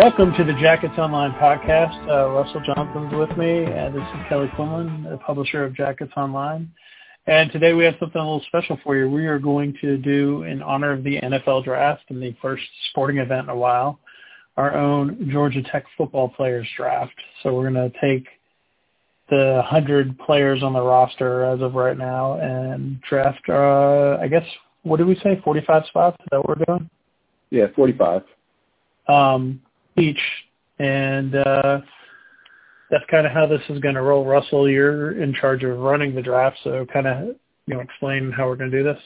Welcome to the Jackets Online podcast. Uh, Russell Johnson's with me, and this is Kelly Quinlan, the publisher of Jackets Online. And today we have something a little special for you. We are going to do, in honor of the NFL draft and the first sporting event in a while, our own Georgia Tech football players draft. So we're going to take the 100 players on the roster as of right now and draft, uh, I guess, what did we say, 45 spots? Is that what we're doing? Yeah, 45. Um, each, and uh, that's kind of how this is going to roll. Russell, you're in charge of running the draft, so kind of you know explain how we're going to do this.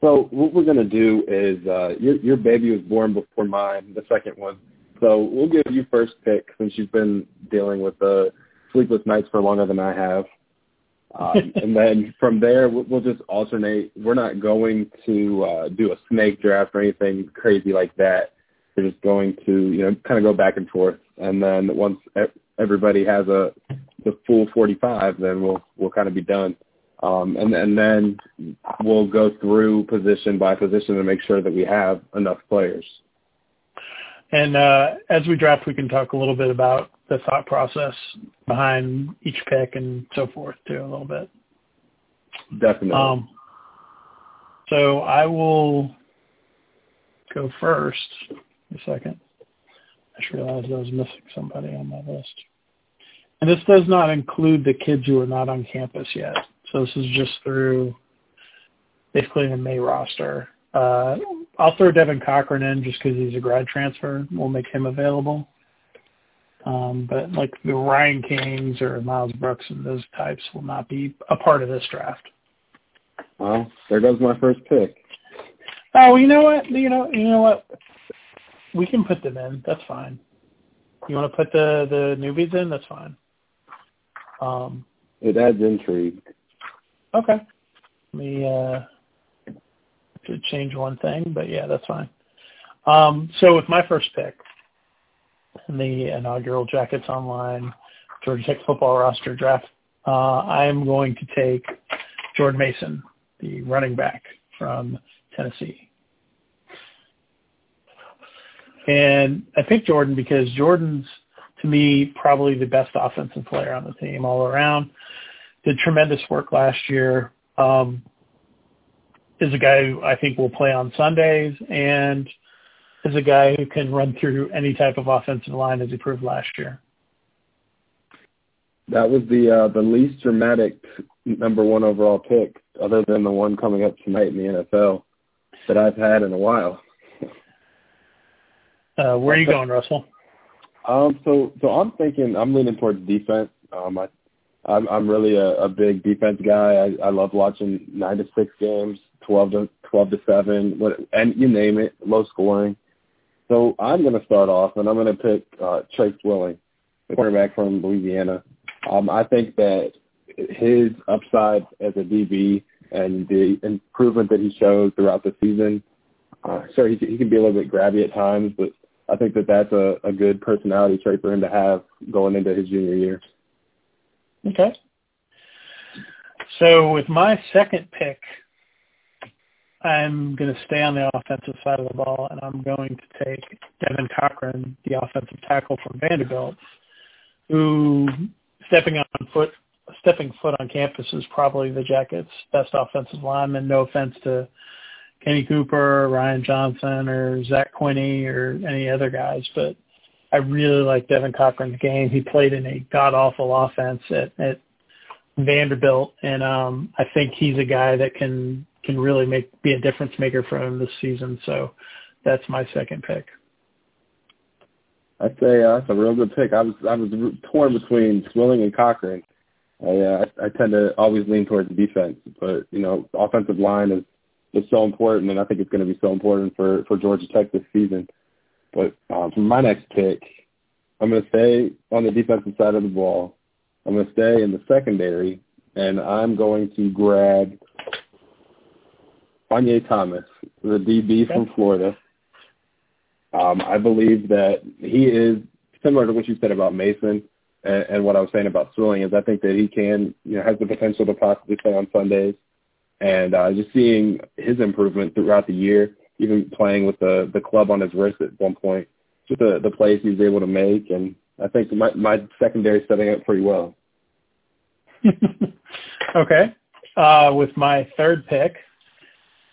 So what we're going to do is uh, your your baby was born before mine, the second one. So we'll give you first pick since you've been dealing with the sleepless nights for longer than I have. Um, and then from there, we'll, we'll just alternate. We're not going to uh, do a snake draft or anything crazy like that. We're just going to, you know, kind of go back and forth. And then once everybody has a the full 45, then we'll we'll kind of be done. Um, and, and then we'll go through position by position to make sure that we have enough players. And uh, as we draft, we can talk a little bit about the thought process behind each pick and so forth too, a little bit. Definitely. Um, so I will go first a second. I just realized I was missing somebody on my list. And this does not include the kids who are not on campus yet. So this is just through basically the May roster. Uh, I'll throw Devin Cochran in just because he's a grad transfer. We'll make him available. Um, but like the Ryan Kings or Miles Brooks and those types will not be a part of this draft. Well, there goes my first pick. Oh, you know what? You know, you know what? We can put them in. That's fine. You want to put the the newbies in? That's fine. Um, it adds intrigue. Okay. Let me uh, to change one thing, but yeah, that's fine. Um, so with my first pick in the inaugural Jackets Online Georgia Tech football roster draft, uh, I am going to take Jordan Mason, the running back from Tennessee. And I picked Jordan because Jordan's, to me, probably the best offensive player on the team all around. Did tremendous work last year. Um, is a guy who I think will play on Sundays and is a guy who can run through any type of offensive line as he proved last year. That was the uh, the least dramatic number one overall pick, other than the one coming up tonight in the NFL, that I've had in a while. Uh, where are you going, Russell? Um, so so I'm thinking I'm leaning towards defense. Um, I I'm I'm really a, a big defense guy. I, I love watching nine to six games, twelve to twelve to seven, what and you name it, low scoring. So I'm going to start off, and I'm going to pick uh, Tre Swilling, the quarterback from Louisiana. Um, I think that his upside as a DB and the improvement that he showed throughout the season, uh, sure, he, he can be a little bit grabby at times, but I think that that's a, a good personality trait for him to have going into his junior year. Okay. So with my second pick, I'm going to stay on the offensive side of the ball, and I'm going to take Devin Cochran, the offensive tackle from Vanderbilt, who stepping on foot, stepping foot on campus is probably the Jackets' best offensive lineman. No offense to Kenny Cooper, Ryan Johnson, or Zach Quinney, or any other guys, but I really like Devin Cochran's game. He played in a god awful offense at, at Vanderbilt, and um, I think he's a guy that can can really make be a difference maker for him this season. So that's my second pick. I'd say uh, that's a real good pick. I was I was torn between Swilling and Cochran. I, uh, I tend to always lean towards the defense, but you know, offensive line is is so important, and I think it's going to be so important for for Georgia Tech this season. But um, for my next pick, I'm going to stay on the defensive side of the ball. I'm going to stay in the secondary, and I'm going to grab Juanyeh Thomas, the DB okay. from Florida. Um, I believe that he is similar to what you said about Mason and, and what I was saying about Swilling is I think that he can, you know, has the potential to possibly play on Sundays. And uh, just seeing his improvement throughout the year, even playing with the the club on his wrist at one point, just the the plays he was able to make, and I think my my secondary setting up pretty well. okay, uh, with my third pick,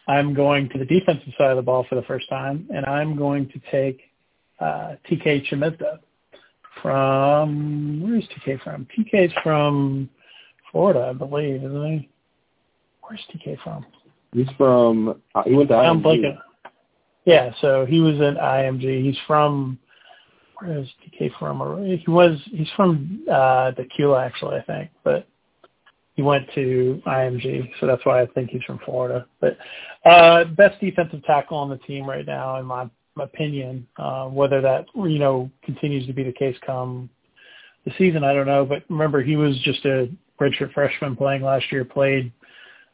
I'm going to the defensive side of the ball for the first time, and I'm going to take uh, TK Chimedza from where's TK from? TK's from Florida, I believe, isn't he? Where's TK from? He's from. Uh, he went to I'm IMG. Blanking. Yeah, so he was at IMG. He's from. Where is TK from? He was. He's from uh, Decula, actually, I think, but he went to IMG, so that's why I think he's from Florida. But uh, best defensive tackle on the team right now, in my opinion. Uh, whether that you know continues to be the case come the season, I don't know. But remember, he was just a redshirt freshman playing last year. Played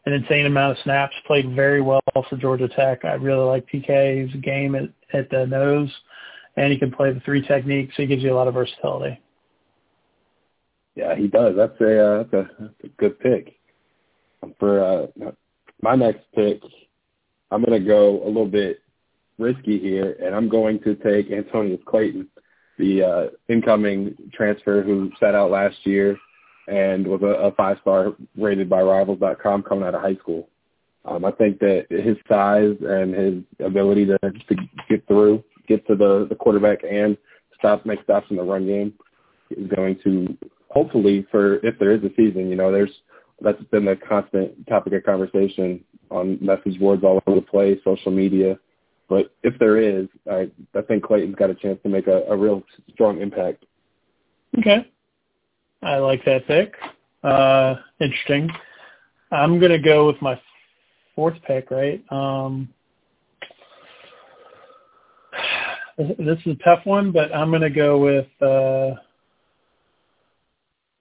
an insane amount of snaps. Played very well for Georgia Tech. I really like TK's game at, at the nose, and he can play the three technique, so he gives you a lot of versatility. Yeah, he does. That's a uh, that's a, that's a good pick. For uh, my next pick, I'm going to go a little bit risky here, and I'm going to take Antonneous Clayton, the uh, incoming transfer who sat out last year and was a, a five-star rated by Rivals.com coming out of high school. Um, I think that his size and his ability to, to get through, get to the, the quarterback and stop, make stops in the run game is going to hopefully for if there is a season, you know, there's that's been a constant topic of conversation on message boards all over the place, social media. But if there is, I I think Clayton's got a chance to make a, a real strong impact. Okay. I like that pick. Uh, interesting. I'm to go with my fourth pick, right? Um, this is a tough one, but I'm to go with uh,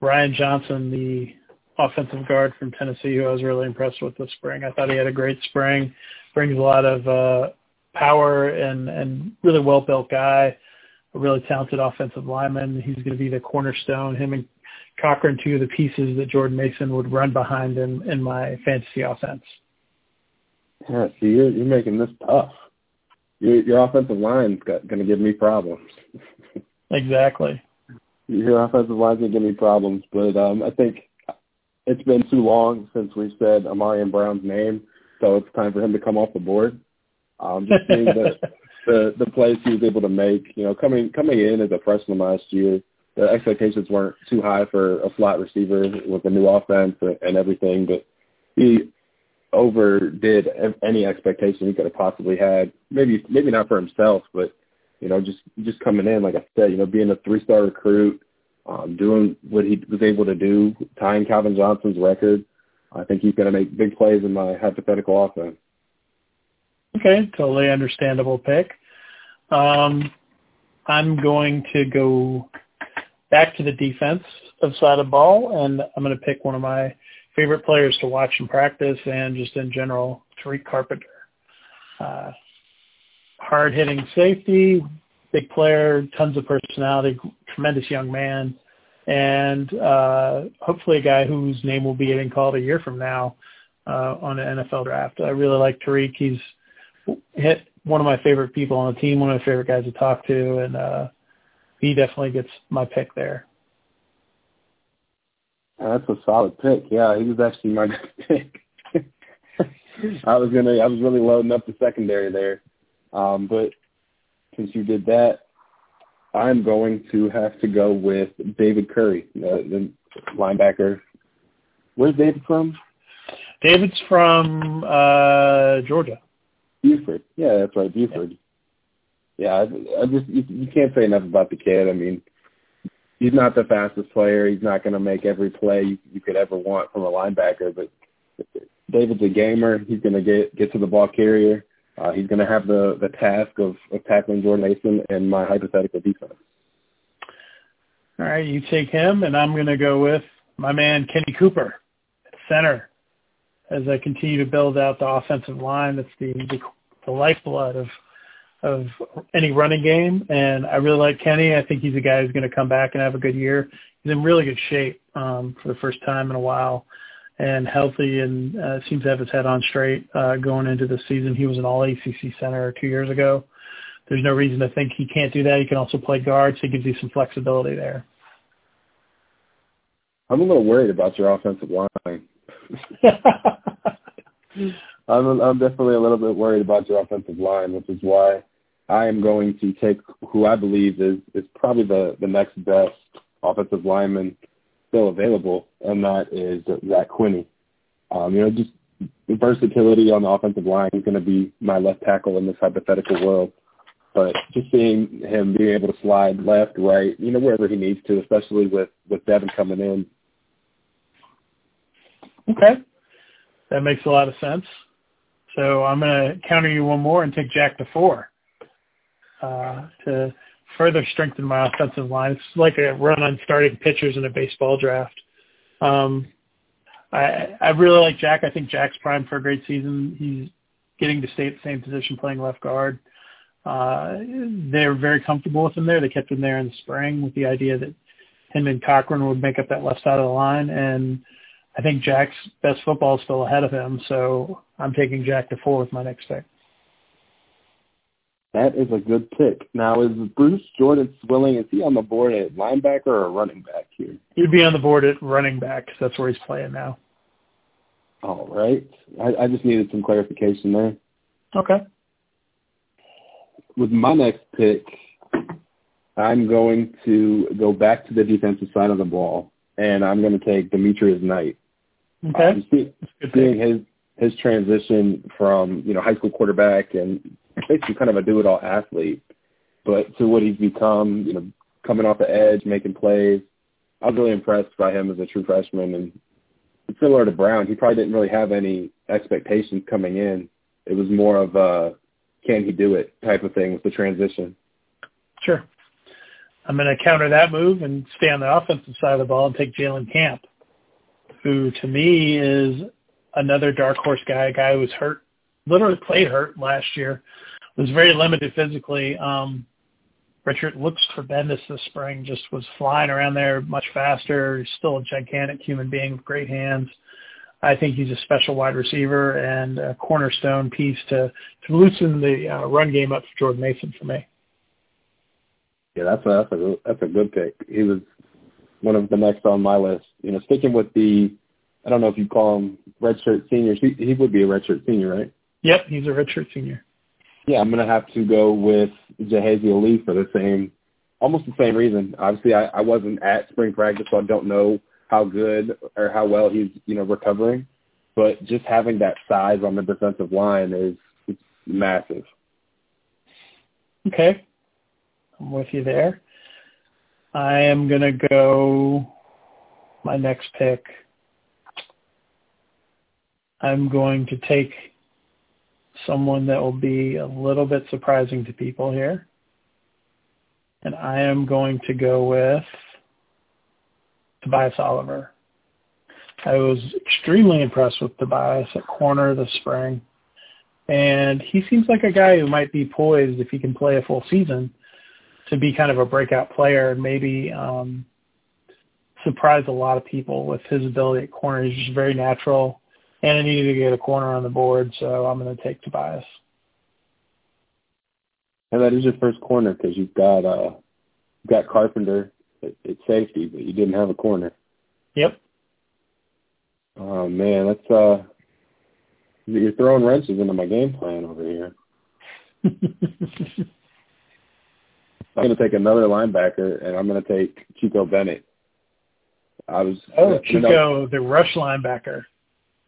Ryan Johnson, the offensive guard from Tennessee, who I was really impressed with this spring. I thought he had a great spring, brings a lot of uh, power and and really well built guy, a really talented offensive lineman. He's going to be the cornerstone. Him and Cochran, two of the pieces that Jordan Mason would run behind in, in my fantasy offense. Yeah, see, you're, you're making this tough. Your, your offensive line's got, going to give me problems. exactly. Your offensive line's going to give me problems, but um, I think it's been too long since we said Ahmarean Brown's name, so it's time for him to come off the board. Um, just seeing the, the the plays he was able to make, you know, coming coming in as a freshman last year, the expectations weren't too high for a slot receiver with a new offense and everything, but he overdid any expectation he could have possibly had. Maybe maybe not for himself, but you know, just just coming in, like I said, you know, being a three star recruit, um, doing what he was able to do, tying Calvin Johnson's record. I think he's going to make big plays in my hypothetical offense. Okay, totally understandable pick. Um, I'm going to go back to the defense of side of ball, and I'm going to pick one of my favorite players to watch in practice and just in general, Tariq Carpenter. Uh, hard-hitting safety, big player, tons of personality, tremendous young man, and uh, hopefully a guy whose name will be getting called a year from now uh, on an NFL draft. I really like Tariq. He's hit one of my favorite people on the team, one of my favorite guys to talk to, and uh, he definitely gets my pick there. That's a solid pick. Yeah, he was actually my pick. I was gonna, I was really loading up the secondary there, um, but since you did that, I'm going to have to go with David Curry, the, the linebacker. Where's David from? David's from uh, Georgia. Buford. Yeah, that's right, Buford. Yeah, I, I just you, you can't say enough about the kid. I mean, he's not the fastest player. He's not going to make every play you, you could ever want from a linebacker, but David's a gamer. He's going to get get to the ball carrier. Uh, he's going to have the the task of, of tackling Jordan Mason and my hypothetical defense. All right, you take him, and I'm going to go with my man Kenny Cooper, center. As I continue to build out the offensive line, that's the the, the lifeblood of of any running game. And I really like Kenny. I think he's a guy who's going to come back and have a good year. He's in really good shape um, for the first time in a while and healthy and uh, seems to have his head on straight uh, going into the season. He was an all ACC center two years ago. there's no reason to think he can't do that. He can also play guard, so he gives you some flexibility there. I'm a little worried about your offensive line. I'm I'm definitely a little bit worried about your offensive line, which is why I am going to take who I believe is is probably the the next best offensive lineman still available, and that is Zach Quinney. Um, you know, just versatility on the offensive line is going to be my left tackle in this hypothetical world. But just seeing him being able to slide left, right, you know, wherever he needs to, especially with with Devin coming in. Okay, that makes a lot of sense. So I'm going to counter you one more and take Jack DeFoor uh, to further strengthen my offensive line. It's like a run on starting pitchers in a baseball draft. Um, I I really like Jack. I think Jack's primed for a great season. He's getting to stay at the same position, playing left guard. Uh, they're very comfortable with him there. They kept him there in the spring with the idea that him and Cochran would make up that left side of the line. And I think Jack's best football is still ahead of him. So I'm taking Jack DeFoor with my next pick. That is a good pick. Now, is Bruce Jordan Swilling, is he on the board at linebacker or running back here? He'd be on the board at running back because that's where he's playing now. All right. I, I just needed some clarification there. Okay with my next pick, I'm going to go back to the defensive side of the ball, and I'm going to take Demetrius Knight. Okay. Um, seeing his his transition from you know high school quarterback and basically kind of a do-it-all athlete, but to what he's become, you know, coming off the edge, making plays. I was really impressed by him as a true freshman, and similar to Brown, he probably didn't really have any expectations coming in. It was more of a can he do it type of thing with the transition. Sure. I'm going to counter that move and stay on the offensive side of the ball and take Jalen Camp, who to me is another dark horse guy, a guy who was hurt, literally played hurt last year, was very limited physically. Um, Richard looks tremendous this spring, just was flying around there much faster. He's still a gigantic human being with great hands. I think he's a special wide receiver and a cornerstone piece to to loosen the uh, run game up for Jordan Mason for me. Yeah, that's a that's a that's a good pick. He was one of the next on my list. You know, sticking with the, I don't know if you call him redshirt seniors. He, he would be a redshirt senior, right? Yep, he's a redshirt senior. Yeah, I'm gonna have to go with Jahaziel Lee for the same, almost the same reason. Obviously, I, I wasn't at spring practice, so I don't know how good or how well he's you know recovering, but just having that size on the defensive line is, is massive. Okay, I'm with you there. I am gonna go my next pick. I'm going to take someone that will be a little bit surprising to people here. And I am going to go with Tobias Oliver. I was extremely impressed with Tobias at corner this spring. And he seems like a guy who might be poised, if he can play a full season, to be kind of a breakout player and maybe um, surprise a lot of people with his ability at corner. He's just very natural, and I needed to get a corner on the board, so I'm going to take Tobias. And that is your first corner because you've got uh, you've got Carpenter at, safety, but you didn't have a corner. Yep. Oh man, that's uh, you're throwing wrenches into my game plan over here. I'm going to take another linebacker, and I'm going to take Chico Bennett. I was oh Chico, the rush linebacker.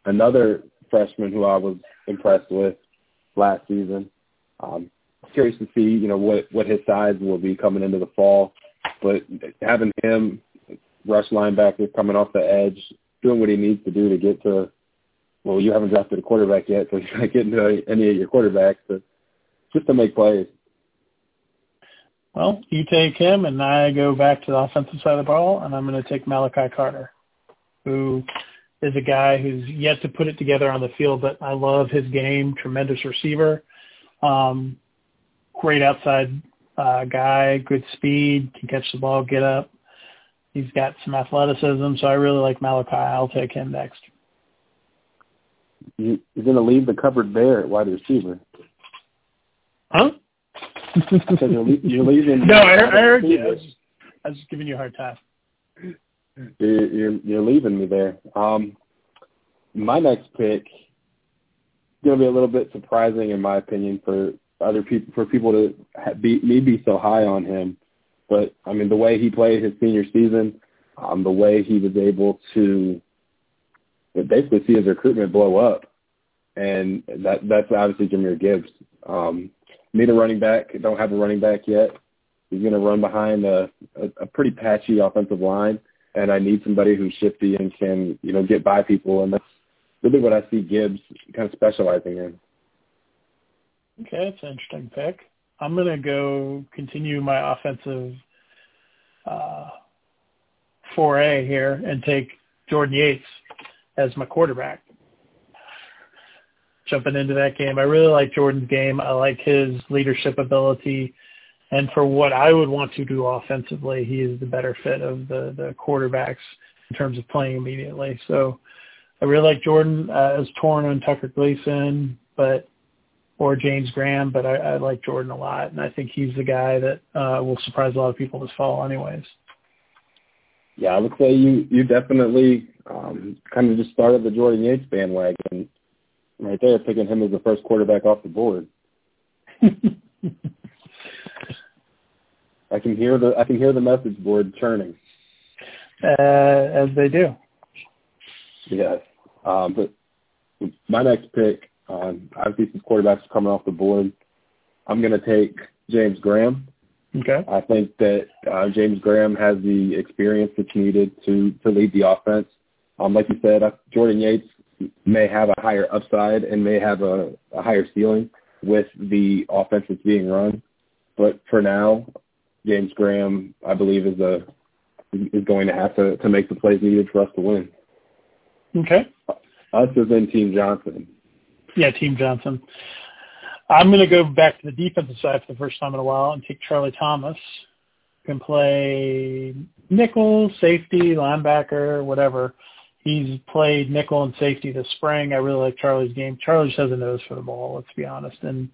Another freshman who I was impressed with last season. Um, curious to see, you know, what what his size will be coming into the fall. But having him rush linebacker coming off the edge, doing what he needs to do to get to well, you haven't drafted a quarterback yet, so you're not getting to any of your quarterbacks, but just to make plays. Well, you take him, and I go back to the offensive side of the ball, and I'm going to take Malachi Carter, who is a guy who's yet to put it together on the field, but I love his game. Tremendous receiver, um, great outside uh, guy, good speed, can catch the ball, get up. He's got some athleticism, so I really like Malachi. I'll take him next. You, you're going to leave the cupboard bare at wide receiver. Huh? You're, you're leaving. No, I, I heard you. I was, just, I was just giving you a hard time. You're, you're, you're leaving me there. Um, my next pick is going to be a little bit surprising, in my opinion, for other people for people to be me be so high on him. But I mean, the way he played his senior season, um, the way he was able to basically see his recruitment blow up, and that that's obviously Jahmyr Gibbs. Um, need a running back. Don't have a running back yet. He's going to run behind a, a, a pretty patchy offensive line, and I need somebody who's shifty and can you know get by people, and that's really what I see Gibbs kind of specializing in. Okay, that's an interesting pick. I'm going to go continue my offensive uh, foray here and take Jordan Yates as my quarterback. Jumping into that game, I really like Jordan's game. I like his leadership ability, and for what I would want to do offensively, he is the better fit of the the quarterbacks in terms of playing immediately. So I really like Jordan uh, as torn on Tucker Gleason, but or James Graham, but I, I like Jordan a lot, and I think he's the guy that uh, will surprise a lot of people this fall, anyways. Yeah, I would say you you definitely um, kind of just started the Jordan Yates bandwagon right there, picking him as the first quarterback off the board. I can hear the I can hear the message board churning. Uh, as they do. Yes, um, but my next pick um, obviously, since quarterbacks are coming off the board, I'm going to take James Graham. Okay. I think that uh, James Graham has the experience that's needed to to lead the offense. Um, like you said, uh, Jordan Yates may have a higher upside and may have a, a higher ceiling with the offense that's being run. But for now, James Graham, I believe, is a is going to have to to make the plays needed for us to win. Okay. Us as in Team Johnson. Yeah, Team Johnson. I'm going to go back to the defensive side for the first time in a while and take Charlie Thomas. Can play nickel, safety, linebacker, whatever. He's played nickel and safety this spring. I really like Charlie's game. Charlie just has a nose for the ball, let's be honest, and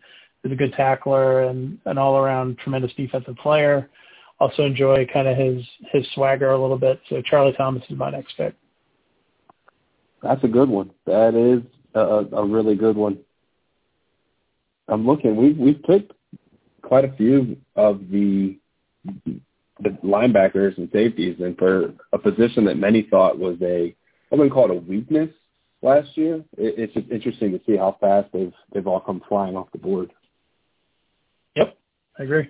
is a good tackler and an all-around tremendous defensive player. Also enjoy kind of his his swagger a little bit. So Charlie Thomas is my next pick. That's a good one. That is a, a really good one. I'm looking. We've we've picked quite a few of the the linebackers and safeties, and for a position that many thought was a I wouldn't call it a weakness last year. It, it's just interesting to see how fast they've they've all come flying off the board. Yep, I agree.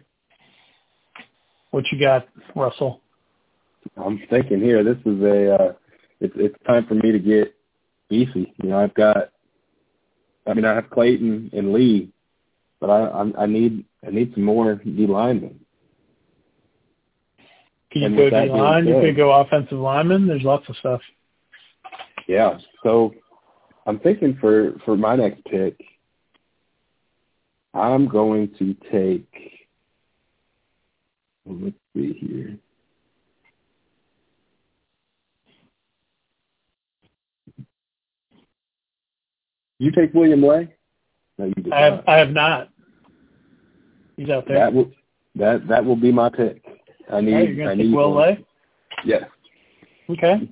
What you got, Russell? I'm thinking here. This is a. Uh, it's it's time for me to get beefy. You know, I've got I mean, I have Clayton and Lee, but I I, I need I need some more D linemen. Can you and go D line? You could go offensive lineman. There's lots of stuff. Yeah. So I'm thinking for for my next pick, I'm going to take. Let's see here. You take William Lay? No, you did I have, not. I have not. He's out there. That will that that will be my pick. I need. Gonna I take need Will one. Lay. Yes. Okay.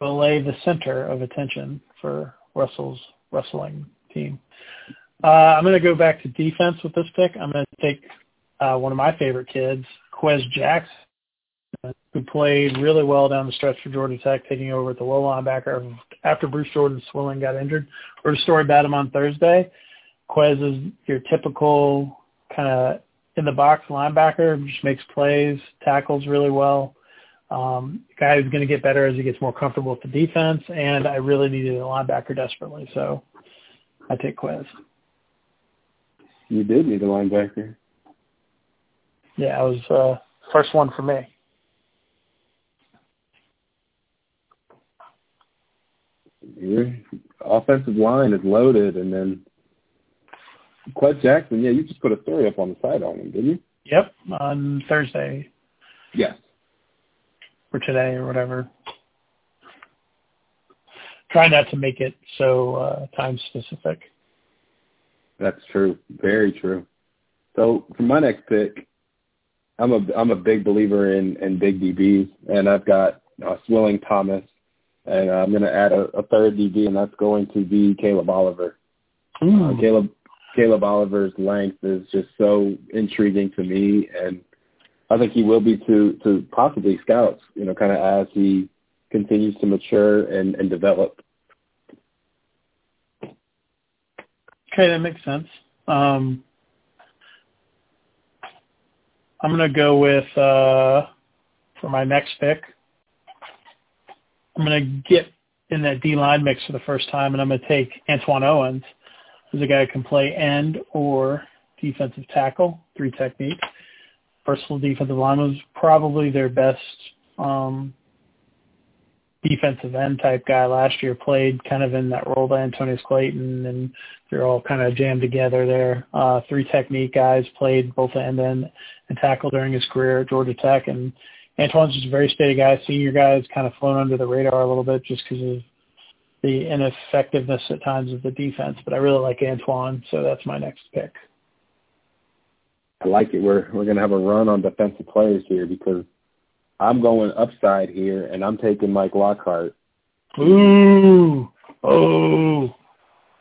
Will Lay, the center of attention for Russell's wrestling team. Uh, I'm going to go back to defense with this pick. I'm going to take uh, one of my favorite kids, Quez Jackson who played really well down the stretch for Georgia Tech, taking over at the low linebacker after Bruce Jordan Swilling got injured. Heard a story about him on Thursday. Quez is your typical kind of in the box linebacker, just makes plays, tackles really well. Um, guy who's going to get better as he gets more comfortable with the defense, and I really needed a linebacker desperately, so I take Quez. You did need a linebacker. Yeah, it was uh, first one for me. your offensive line is loaded, and then Quez Jackson. Yeah, you just put a story up on the site on him, didn't you? Yep, on Thursday. Yes. Or today or whatever. Try not to make it so uh, time specific. That's true. Very true. So for my next pick, I'm a I'm a big believer in in big DBs, and I've got uh, Swilling Thomas, and uh, I'm going to add a, a third DB, and that's going to be Caleb Oliver. Uh, Caleb Caleb Oliver's length is just so intriguing to me, and I think he will be to to possibly scouts. You know, kind of as he continues to mature and, and develop. Okay, that makes sense. Um, I'm going to go with uh, for my next pick. I'm going to get in that D line mix for the first time, and I'm going to take Antwan Owens, who's a guy who can play end or defensive tackle, three technique. Versatile defensive line was probably their best um, defensive end type guy last year. Played kind of in that role by Antonneous Clayton, and they're all kind of jammed together there. Uh, three technique guys played both end and, and tackle during his career at Georgia Tech, and Antwan's just a very steady guy. Senior guys kind of flown under the radar a little bit just because of the ineffectiveness at times of the defense. But I really like Antwan, so that's my next pick. I like it. We're we're gonna have a run on defensive players here because I'm going upside here, and I'm taking Mike Lockhart. Ooh, oh,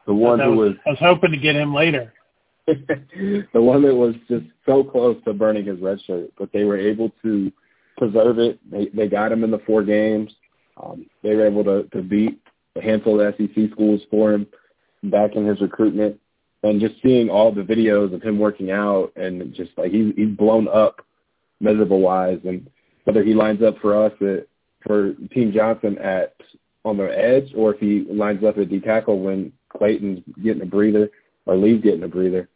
the one who was, was. I was hoping to get him later. the one that was just so close to burning his red shirt, but they were able to preserve it. They they got him in the four games. Um, they were able to to beat a handful of SEC schools for him back in his recruitment, and just seeing all the videos of him working out and just like he's he's blown up measurable wise, and whether he lines up for us at for Team Johnson at on the edge, or if he lines up at D tackle when Clayton's getting a breather or Lee's getting a breather,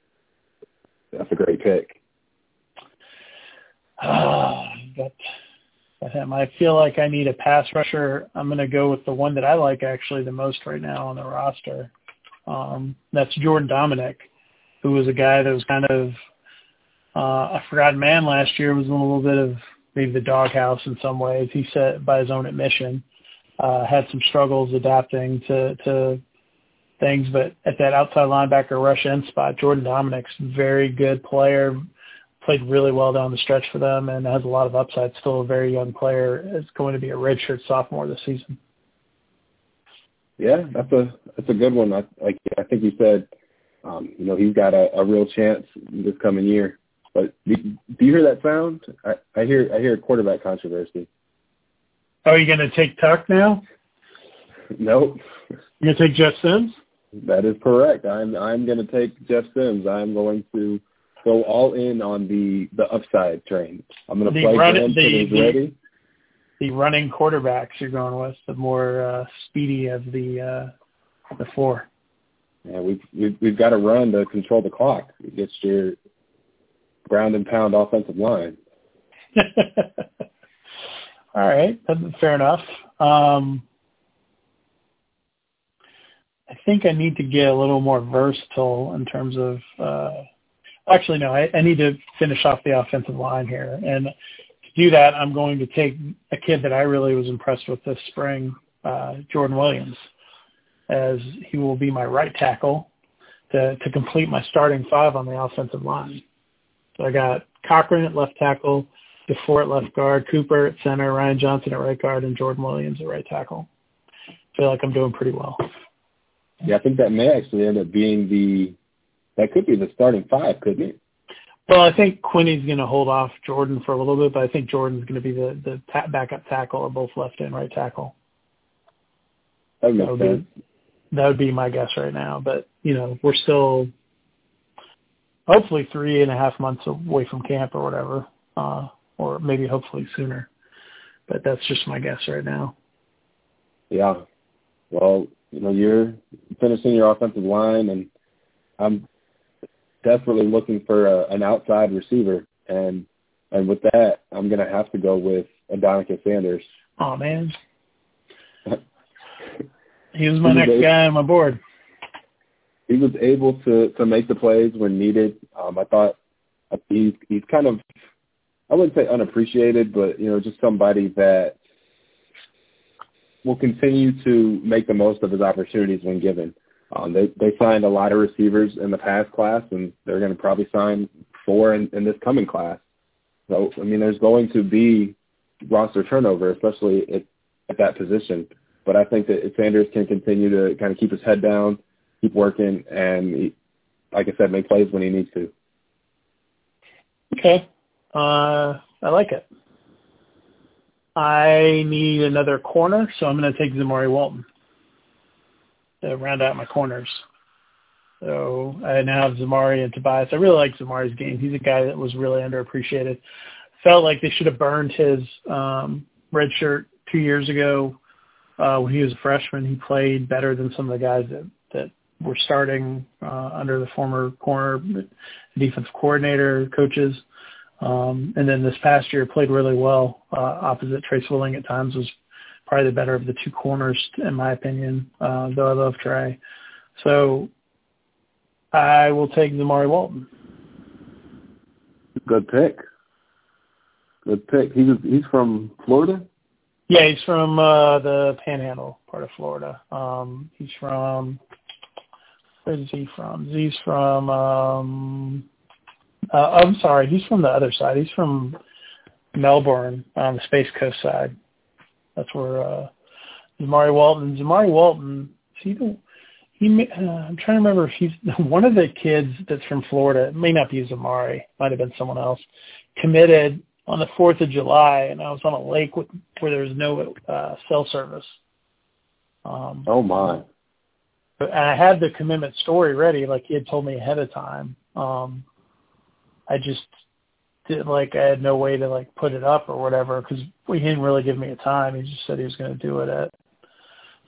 that's a great pick. But but him. I feel like I need a pass rusher. I'm going to go with the one that I like actually the most right now on the roster. Um, that's Jordan Domineck, who was a guy that was kind of uh, a forgotten man last year. Was in a little bit of maybe the doghouse in some ways. He said by his own admission, uh, had some struggles adapting to to things, but at that outside linebacker rush end spot, Jordan Domineck's very good player, played really well down the stretch for them and has a lot of upside. Still a very young player. Is going to be a redshirt sophomore this season. Yeah, that's a that's a good one. I like I think you said, um, you know, he's got a, a real chance this coming year. But do, do you hear that sound? I, I hear I hear a quarterback controversy. Are you going to take Tuck now? Nope. You're going to take Jeff Sims? That is correct. I'm I'm going to take Jeff Sims. I'm going to go all in on the the upside train. I'm going to play run, him the, the, ready. The running quarterbacks you're going with, the more uh, speedy of the uh, the four. Yeah, we've, we've we've got to run to control the clock. It gets your ground and pound offensive line. All right, fair enough. Um, I think I need to get a little more versatile in terms of. Uh, actually, no, I, I need to finish off the offensive line here, and do that, I'm going to take a kid that I really was impressed with this spring, uh, Jordan Williams, as he will be my right tackle to to complete my starting five on the offensive line. So I got Cochran at left tackle, DeFoor at left guard, Cooper at center, Ryan Johnson at right guard, and Jordan Williams at right tackle. I feel like I'm doing pretty well. Yeah, I think that may actually end up being the that could be the starting five, couldn't it? Well, I think Quinney's going to hold off Jordan for a little bit, but I think Jordan's going to be the the ta- backup tackle or both left and right tackle. That, that would sense. be that would be my guess right now. But you know, we're still hopefully three and a half months away from camp or whatever, uh, or maybe hopefully sooner. But that's just my guess right now. Yeah. Well, you know, you're finishing your offensive line, and I'm desperately looking for a, an outside receiver, and and with that, I'm gonna have to go with Adonicus Sanders. Oh man, he was my next guy on my board he was able to to make the plays when needed. Um, I thought he's he's kind of I wouldn't say unappreciated, but you know just somebody that will continue to make the most of his opportunities when given. Um, they they signed a lot of receivers in the past class, and they're going to probably sign four in, in this coming class. So I mean, there's going to be roster turnover, especially at, at that position. But I think that Sanders can continue to kind of keep his head down, keep working, and he, like I said, make plays when he needs to. Okay, uh, I like it. I need another corner, so I'm going to take Zamari Walton to round out my corners. So I now have Zamari and Tobias. I really like Zamari's game. He's a guy that was really underappreciated. Felt like they should have burned his um, red shirt two years ago uh, when he was a freshman. He played better than some of the guys that, that were starting uh, under the former corner defensive coordinator coaches. Um, and then this past year played really well uh, opposite Tre Swilling at times was probably the better of the two corners in my opinion, uh, though I love Trey. So I will take Zamari Walton. Good pick. Good pick. He's he's from Florida. Yeah, he's from uh, the Panhandle part of Florida. Um, he's from where is he from? He's from um, uh, I'm sorry, he's from the other side. He's from Melbourne on the Space Coast side. That's where uh, Zamari Walton. Zamari Walton. He the he. Uh, I'm trying to remember if he's one of the kids that's from Florida. It may not be Zamari. Might have been someone else. Committed on the Fourth of July, and I was on a lake with, where there was no uh, cell service. Um, oh my! And I had the commitment story ready, like he had told me ahead of time. Um, I just did like I had no way to like put it up or whatever because he didn't really give me a time. He just said he was going to do it at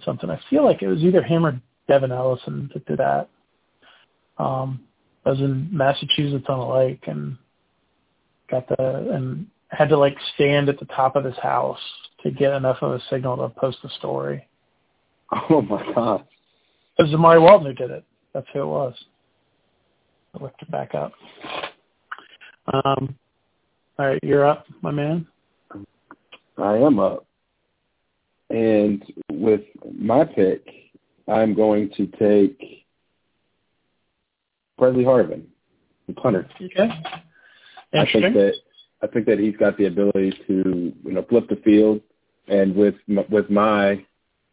something. I feel like it was either him or Devin Ellison that did that. Um, I was in Massachusetts on a lake and got the and had to like stand at the top of his house to get enough of a signal to post the story. Oh my god! It was Zamari Walton who did it. That's who it was. I looked it back up. Um, all right, you're up, my man. I am up. And with my pick, I'm going to take Presley Harvin, the punter. Okay. I think that I think that he's got the ability to you know flip the field, and with with my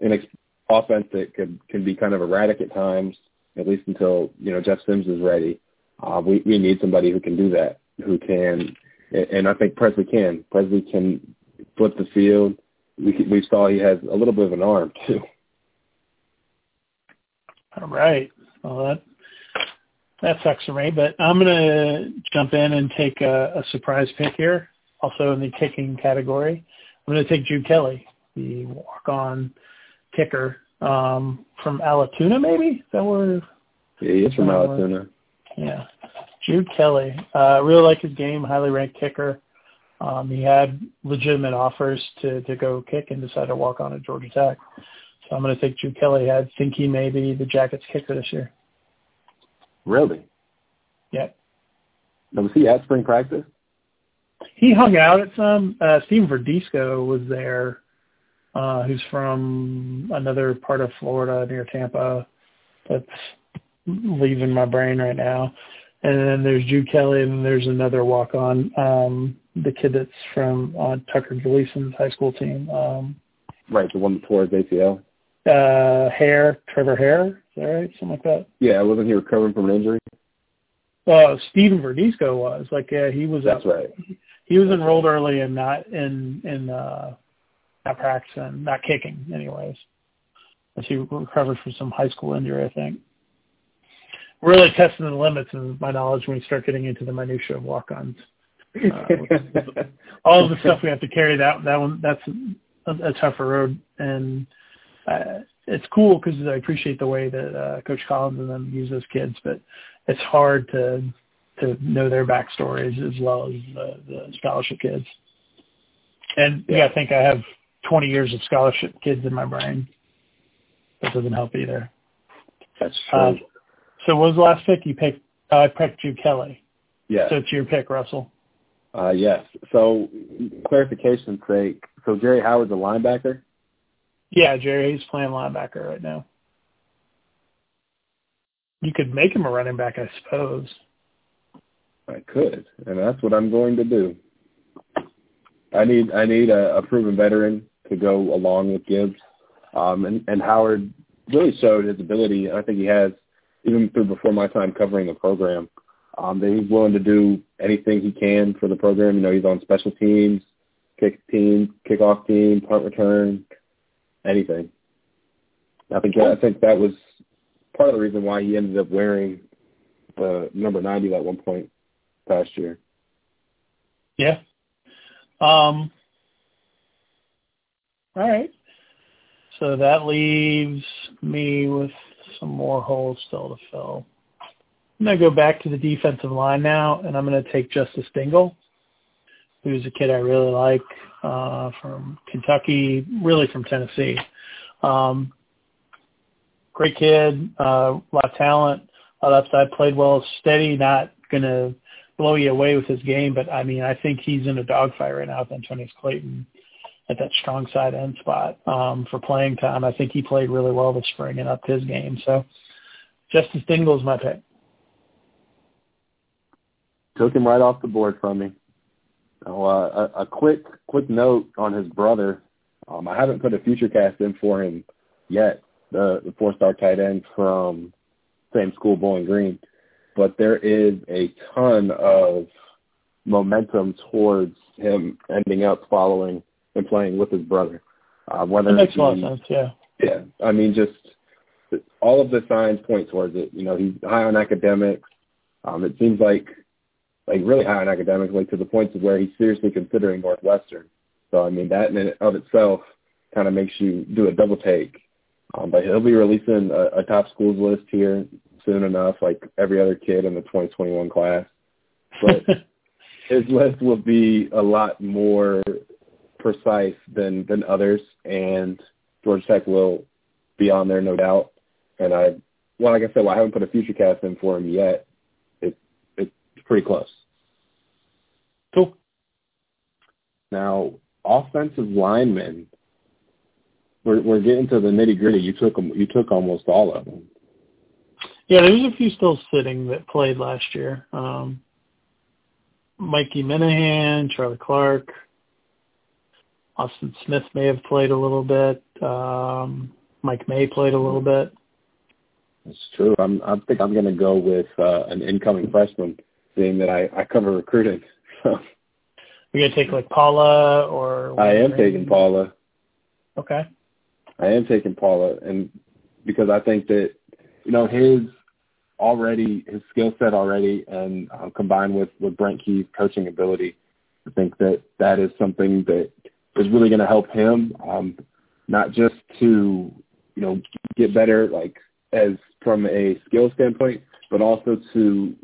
inex- offense that can can be kind of erratic at times, at least until you know Jeff Sims is ready. Uh, we we need somebody who can do that who can, and I think Presley can. Presley can flip the field. We we saw he has a little bit of an arm too. All right. Well, that that sucks for me, but I'm gonna jump in and take a, a surprise pick here. Also in the kicking category, I'm gonna take Jude Kelly, the walk-on kicker um, from Allatoona, maybe. Is that where? Yeah, he's from Allatoona. Yeah. Jude Kelly. Uh, really like his game, highly ranked kicker. Um, he had legitimate offers to, to go kick and decided to walk on at Georgia Tech. So I'm going to take Jude Kelly. I think he may be the Jackets kicker this year. Really? Yeah. Now, was he at spring practice? He hung out at some. Uh, Steven Verdisco was there, uh, who's from another part of Florida near Tampa. That's leaving my brain right now and then there's Jude Kelly, and then there's another walk on, um, the kid that's from uh, Tucker Gleason's high school team. Um, right, the one that tore his ACL. Uh, Hare, Trevor Hare, is that right? Something like that. Yeah, wasn't he recovering from an injury? Uh, Steven Verdisco was like, yeah, he was. That's up, right. He was enrolled early and not in in uh, not practicing, not kicking, anyways. As he recovered from some high school injury, I think really testing the limits of my knowledge when we start getting into the minutia of walk-ons. Uh, all of the stuff we have to carry that that one that's a, a tougher road, and uh, it's cool because I appreciate the way that uh, Coach Collins and them use those kids, but it's hard to to know their backstories as well as the, the scholarship kids. And yeah, I think I have 20 years of scholarship kids in my brain. That doesn't help either. That's true. Uh, so what was the last pick you picked? Uh, I picked Jude Kelly. Yes. So it's your pick, Russell. Uh, yes. So clarification's sake, so Jerry Howard's a linebacker? Yeah, Jerry, he's playing linebacker right now. You could make him a running back, I suppose. I could, and that's what I'm going to do. I need I need a, a proven veteran to go along with Gibbs, um, and and Howard really showed his ability. I think he has even through before my time covering the program. Um, that he's willing to do anything he can for the program. You know, he's on special teams, kick team, kickoff team, punt return, anything. I think I think that was part of the reason why he ended up wearing the number 90 at one point last year. Yeah. Um, all right. So that leaves me with some more holes still to fill. I'm going to go back to the defensive line now, and I'm going to take Justice Dingle, who's a kid I really like uh, from Kentucky, really from Tennessee. Um, great kid, uh, a lot of talent, a lot of upside, played well, steady, not going to blow you away with his game, but I mean, I think he's in a dogfight right now with Antonneous Clayton at that strong side end spot um, for playing time. I think he played really well this spring and upped his game. So Justice Dingle is my pick. Took him right off the board from me. Oh, uh, a, a quick quick note on his brother. Um, I haven't put a future cast in for him yet. The, the four star tight end from same school, Bowling Green but there is a ton of momentum towards him ending up following and playing with his brother. Uh, whether that makes he, a lot of sense. Yeah. Yeah. I mean, just all of the signs point towards it. You know, he's high on academics. Um, it seems like like really high on academics, like to the point of where he's seriously considering Northwestern. So I mean, that in and of itself kind of makes you do a double take. Um, but he'll be releasing a, a top schools list here soon enough, like every other kid in the 2021 class. But his list will be a lot more precise than than others, and Georgia Tech will be on there, no doubt. And I, well, like I said, well, I haven't put a future cast in for him yet. It it's pretty close. Cool. Now, offensive linemen. We're we're getting to the nitty gritty. You took them. You took almost all of them. Yeah, there's a few still sitting that played last year. Um, Mikey Minihan, Charlie Clark, Austin Smith may have played a little bit. Um, Mike May played a little bit. That's true. I'm, I think I'm going to go with uh, an incoming freshman, seeing that I, I cover recruiting. You're going to take like Paula or? I am taking Paula. Okay. I am taking Paula, and because I think that you know his already his skill set already, and uh, combined with with Brent Key's coaching ability, I think that that is something that is really going to help him, um, not just to you know get better like as from a skill standpoint, but also to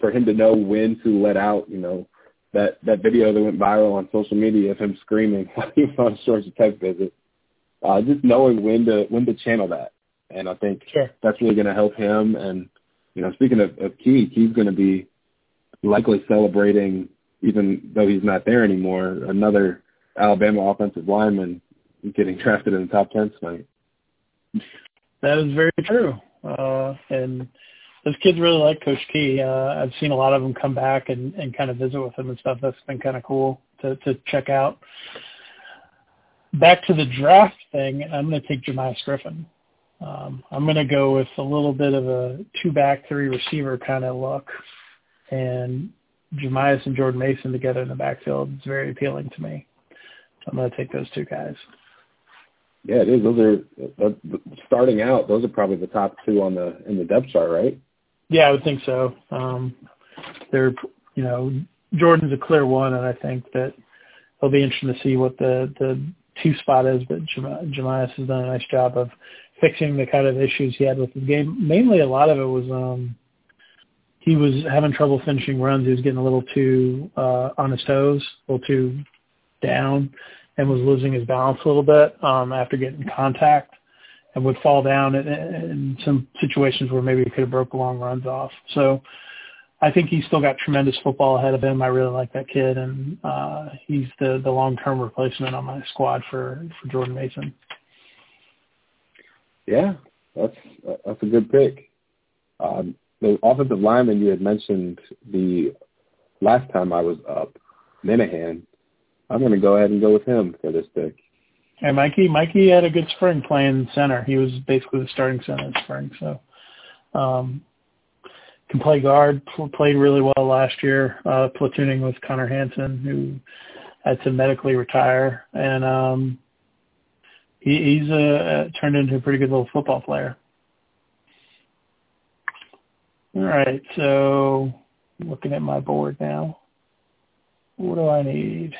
for him to know when to let out. You know that that video that went viral on social media of him screaming while he was on a Georgia Tech visit. Uh, just knowing when to when to channel that, and I think sure. that's really going to help him and you know, speaking of, of Key, he's going to be likely celebrating, even though he's not there anymore, another Alabama offensive lineman getting drafted in the top 10 tonight. That is very true. Uh, and those kids really like Coach Key. Uh, I've seen a lot of them come back and, and kind of visit with him and stuff. That's been kind of cool to, to check out. Back to the draft thing, I'm going to take Jamious Griffin. Um, I'm going to go with a little bit of a two back, three receiver kind of look. And Jamious and Jordan Mason together in the backfield is very appealing to me. I'm going to take those two guys. Yeah, it is. Those are uh, starting out. Those are probably the top two on the in the depth chart, right? Yeah, I would think so. Um, they're, you know, Jordan's a clear one, and I think that it'll be interesting to see what the the two spot is. But Jamious has done a nice job of fixing the kind of issues he had with the game. Mainly, a lot of it was um, he was having trouble finishing runs. He was getting a little too uh, on his toes, a little too down, and was losing his balance a little bit um, after getting contact, and would fall down in, in some situations where maybe he could have broke long runs off. So. I think he's still got tremendous football ahead of him. I really like that kid, and uh, he's the the long term replacement on my squad for for Jordan Mason. Yeah, that's that's a good pick. Um, the offensive lineman you had mentioned the last time I was up, Minihan. I'm going to go ahead and go with him for this pick. Hey, Mikey. Mikey had a good spring playing center. He was basically the starting center in spring, so um, can play guard. Played really well last year, uh, platooning with Connor Hanson, who had to medically retire, and um, he, he's uh, turned into a pretty good little football player. All right, so looking at my board now. What do I need?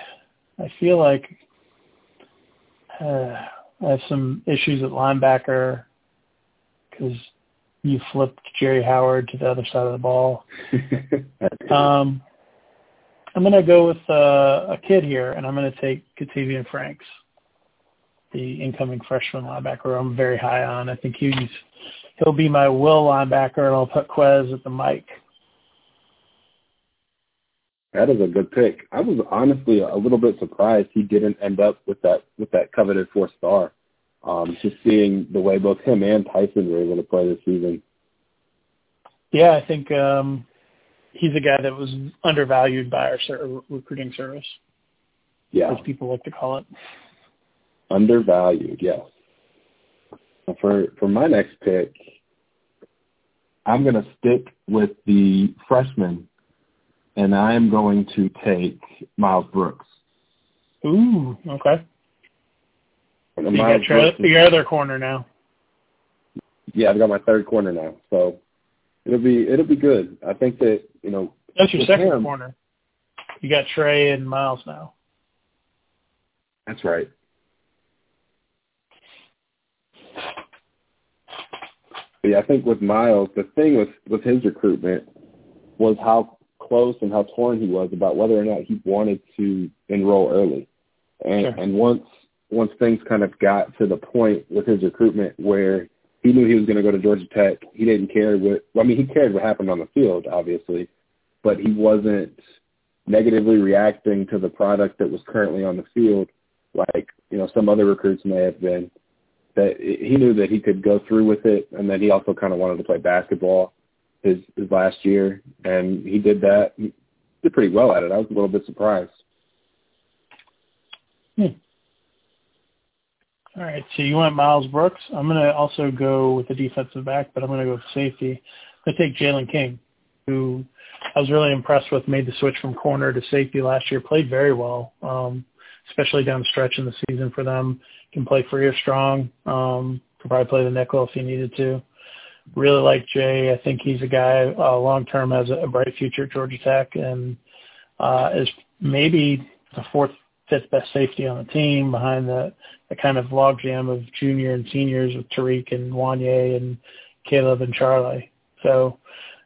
I feel like uh, I have some issues at linebacker because you flipped Jerry Howard to the other side of the ball. um, I'm going to go with uh, a kid here, and I'm going to take Katavian Franks, the incoming freshman linebacker. I'm very high on. I think he's he'll be my will linebacker, and I'll put Quez at the mic. That is a good pick. I was honestly a little bit surprised he didn't end up with that with that coveted four star. Um, just seeing the way both him and Tyson were able to play this season. Yeah, I think um, he's a guy that was undervalued by our ser- recruiting service. Yeah, as people like to call it. Undervalued, yes. For for my next pick, I'm going to stick with the freshman and I am going to take Miles Brooks. Ooh, okay. So you got your, your other corner now. Yeah, I've got my third corner now, so it'll be it'll be good. I think that you know that's your second him, corner. You got Trey and Miles now. That's right. But yeah, I think with Miles, the thing with with his recruitment was how close and how torn he was about whether or not he wanted to enroll early. And, sure. and once once things kind of got to the point with his recruitment where he knew he was going to go to Georgia Tech, he didn't care what. Well, I mean, he cared what happened on the field, obviously, but he wasn't negatively reacting to the product that was currently on the field, like you know some other recruits may have been. That he knew that he could go through with it, and that he also kind of wanted to play basketball his his last year, and he did that. He did pretty well at it. I was a little bit surprised. Hmm. All right, so you went Miles Brooks. I'm going to also go with the defensive back, but I'm going to go with safety. To take Jalen King, who I was really impressed with. Made the switch from corner to safety last year. Played very well, um, especially down the stretch in the season for them. Can play free or strong. Um, could probably play the nickel if he needed to really like Jay. I think he's a guy uh, long term has a, bright future at Georgia Tech and uh, is maybe the fourth, fifth best safety on the team behind the, the kind of logjam of junior and seniors with Tariq and Juanyeh and Caleb and Charlie. So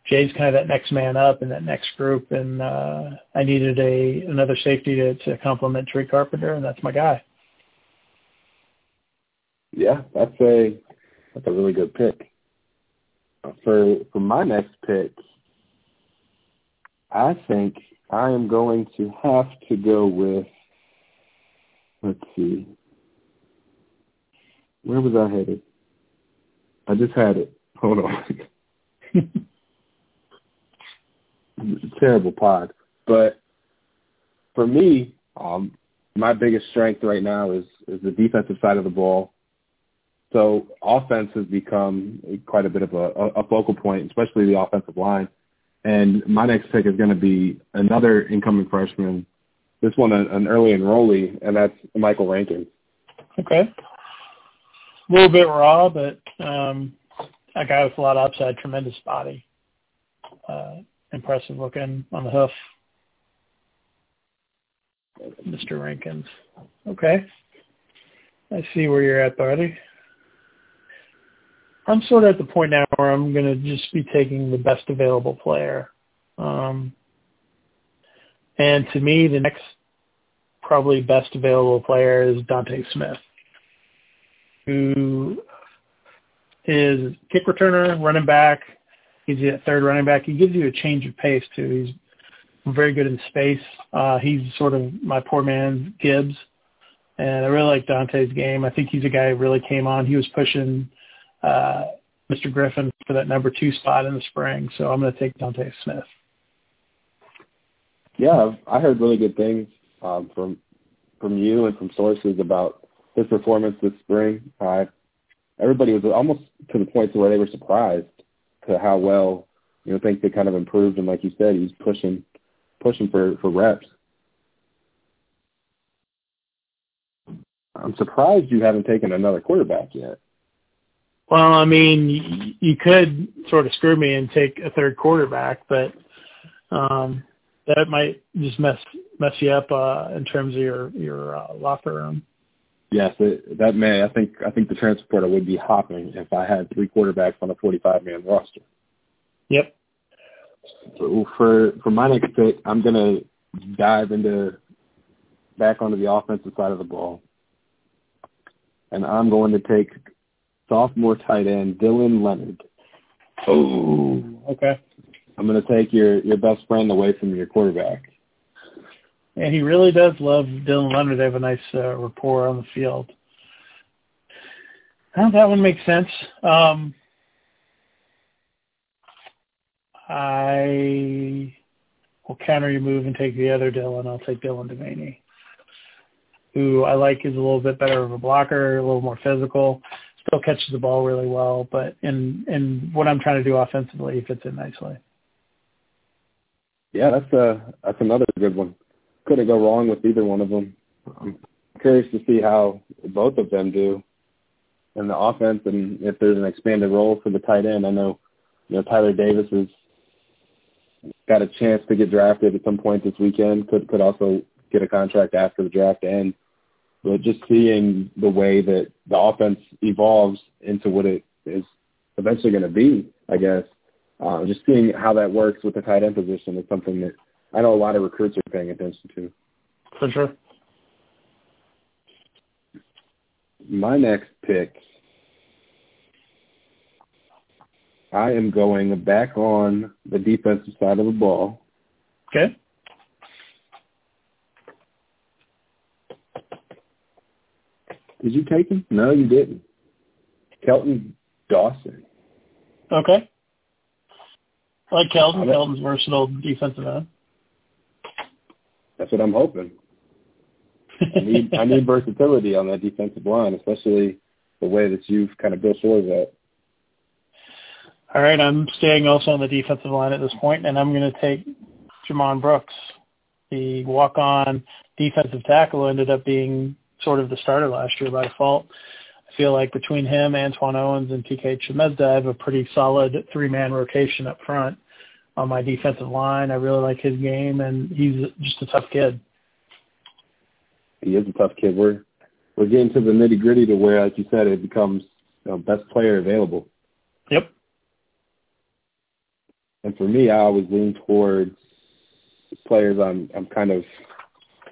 Jay's kind of that next man up in that next group, and uh, I needed a another safety to, to complement Tariq Carpenter, and that's my guy. Yeah, that's a that's a really good pick for for my next pick, I think I am going to have to go with. Let's see. Where was I headed? I just had it. Hold on. Terrible pod. But for me, um, my biggest strength right now is is the defensive side of the ball. So offense has become quite a bit of a, a focal point, especially the offensive line. And my next pick is going to be another incoming freshman. This one, an early enrollee, and that's Michael Rankins. Okay. A little bit raw, but um, a guy with a lot of upside, tremendous body. Uh, impressive looking on the hoof. Mr. Rankins. Okay. I see where you're at, buddy. I'm sort of at the point now where I'm going to just be taking the best available player. Um, and to me, the next probably best available player is Dontae Smith, who is kick returner, running back. He's a third running back. He gives you a change of pace too. He's very good in space. Uh, he's sort of my poor man's Gibbs, and I really like Dontae's game. I think he's a guy who really came on. He was pushing uh, Mr. Griffin for that number two spot in the spring. So I'm going to take Dontae Smith. Yeah, I heard really good things um, from from you and from sources about his performance this spring. Uh, everybody was almost to the point to where they were surprised to how well you know things had kind of improved. And like you said, he's pushing pushing for for reps. I'm surprised you haven't taken another quarterback yet. Well, I mean, you could sort of screw me and take a third quarterback, but um, that might just mess mess you up uh, in terms of your your uh, locker room. Yes, it, that may. I think I think the transfer portal would be hopping if I had three quarterbacks on a 45 man roster. Yep. So for for my next pick, I'm gonna dive into back onto the offensive side of the ball, and I'm going to take sophomore tight end Dylan Leonard. Oh, okay. I'm going to take your your best friend away from your quarterback. And he really does love Dylan Leonard. They have a nice uh, rapport on the field. Well, that one makes sense. Um, I will counter your move and take the other Dylan. I'll take Dylan Deveney, who I like is a little bit better of a blocker, a little more physical, still catches the ball really well, but in in what I'm trying to do offensively, he fits in nicely. Yeah, that's a that's another good one. Couldn't go wrong with either one of them. I'm curious to see how both of them do in the offense, and if there's an expanded role for the tight end. I know, you know, Tyler Davis has got a chance to get drafted at some point this weekend. Could could also get a contract after the draft ends. But just seeing the way that the offense evolves into what it is eventually going to be, I guess, uh, just seeing how that works with the tight end position is something that I know a lot of recruits are paying attention to. For sure. My next pick, I am going back on the defensive side of the ball. Okay. Did you take him? No, you didn't. Kelton Dawson. Okay. I like Kelton. Kelton's versatile defensive end. That's what I'm hoping. I need I need versatility on that defensive line, especially the way that you've kind of built yours up. All right, I'm staying also on the defensive line at this point, and I'm going to take Djimon Brooks, the walk-on defensive tackle, ended up being sort of the starter last year by default. I feel like between him, Antwan Owens, and TK Chimedza, I have a pretty solid three-man rotation up front on my defensive line. I really like his game, and he's just a tough kid. He is a tough kid. We're we're getting to the nitty gritty to where, like you said, it becomes you know, best player available. Yep. And for me, I always lean towards players I'm I'm kind of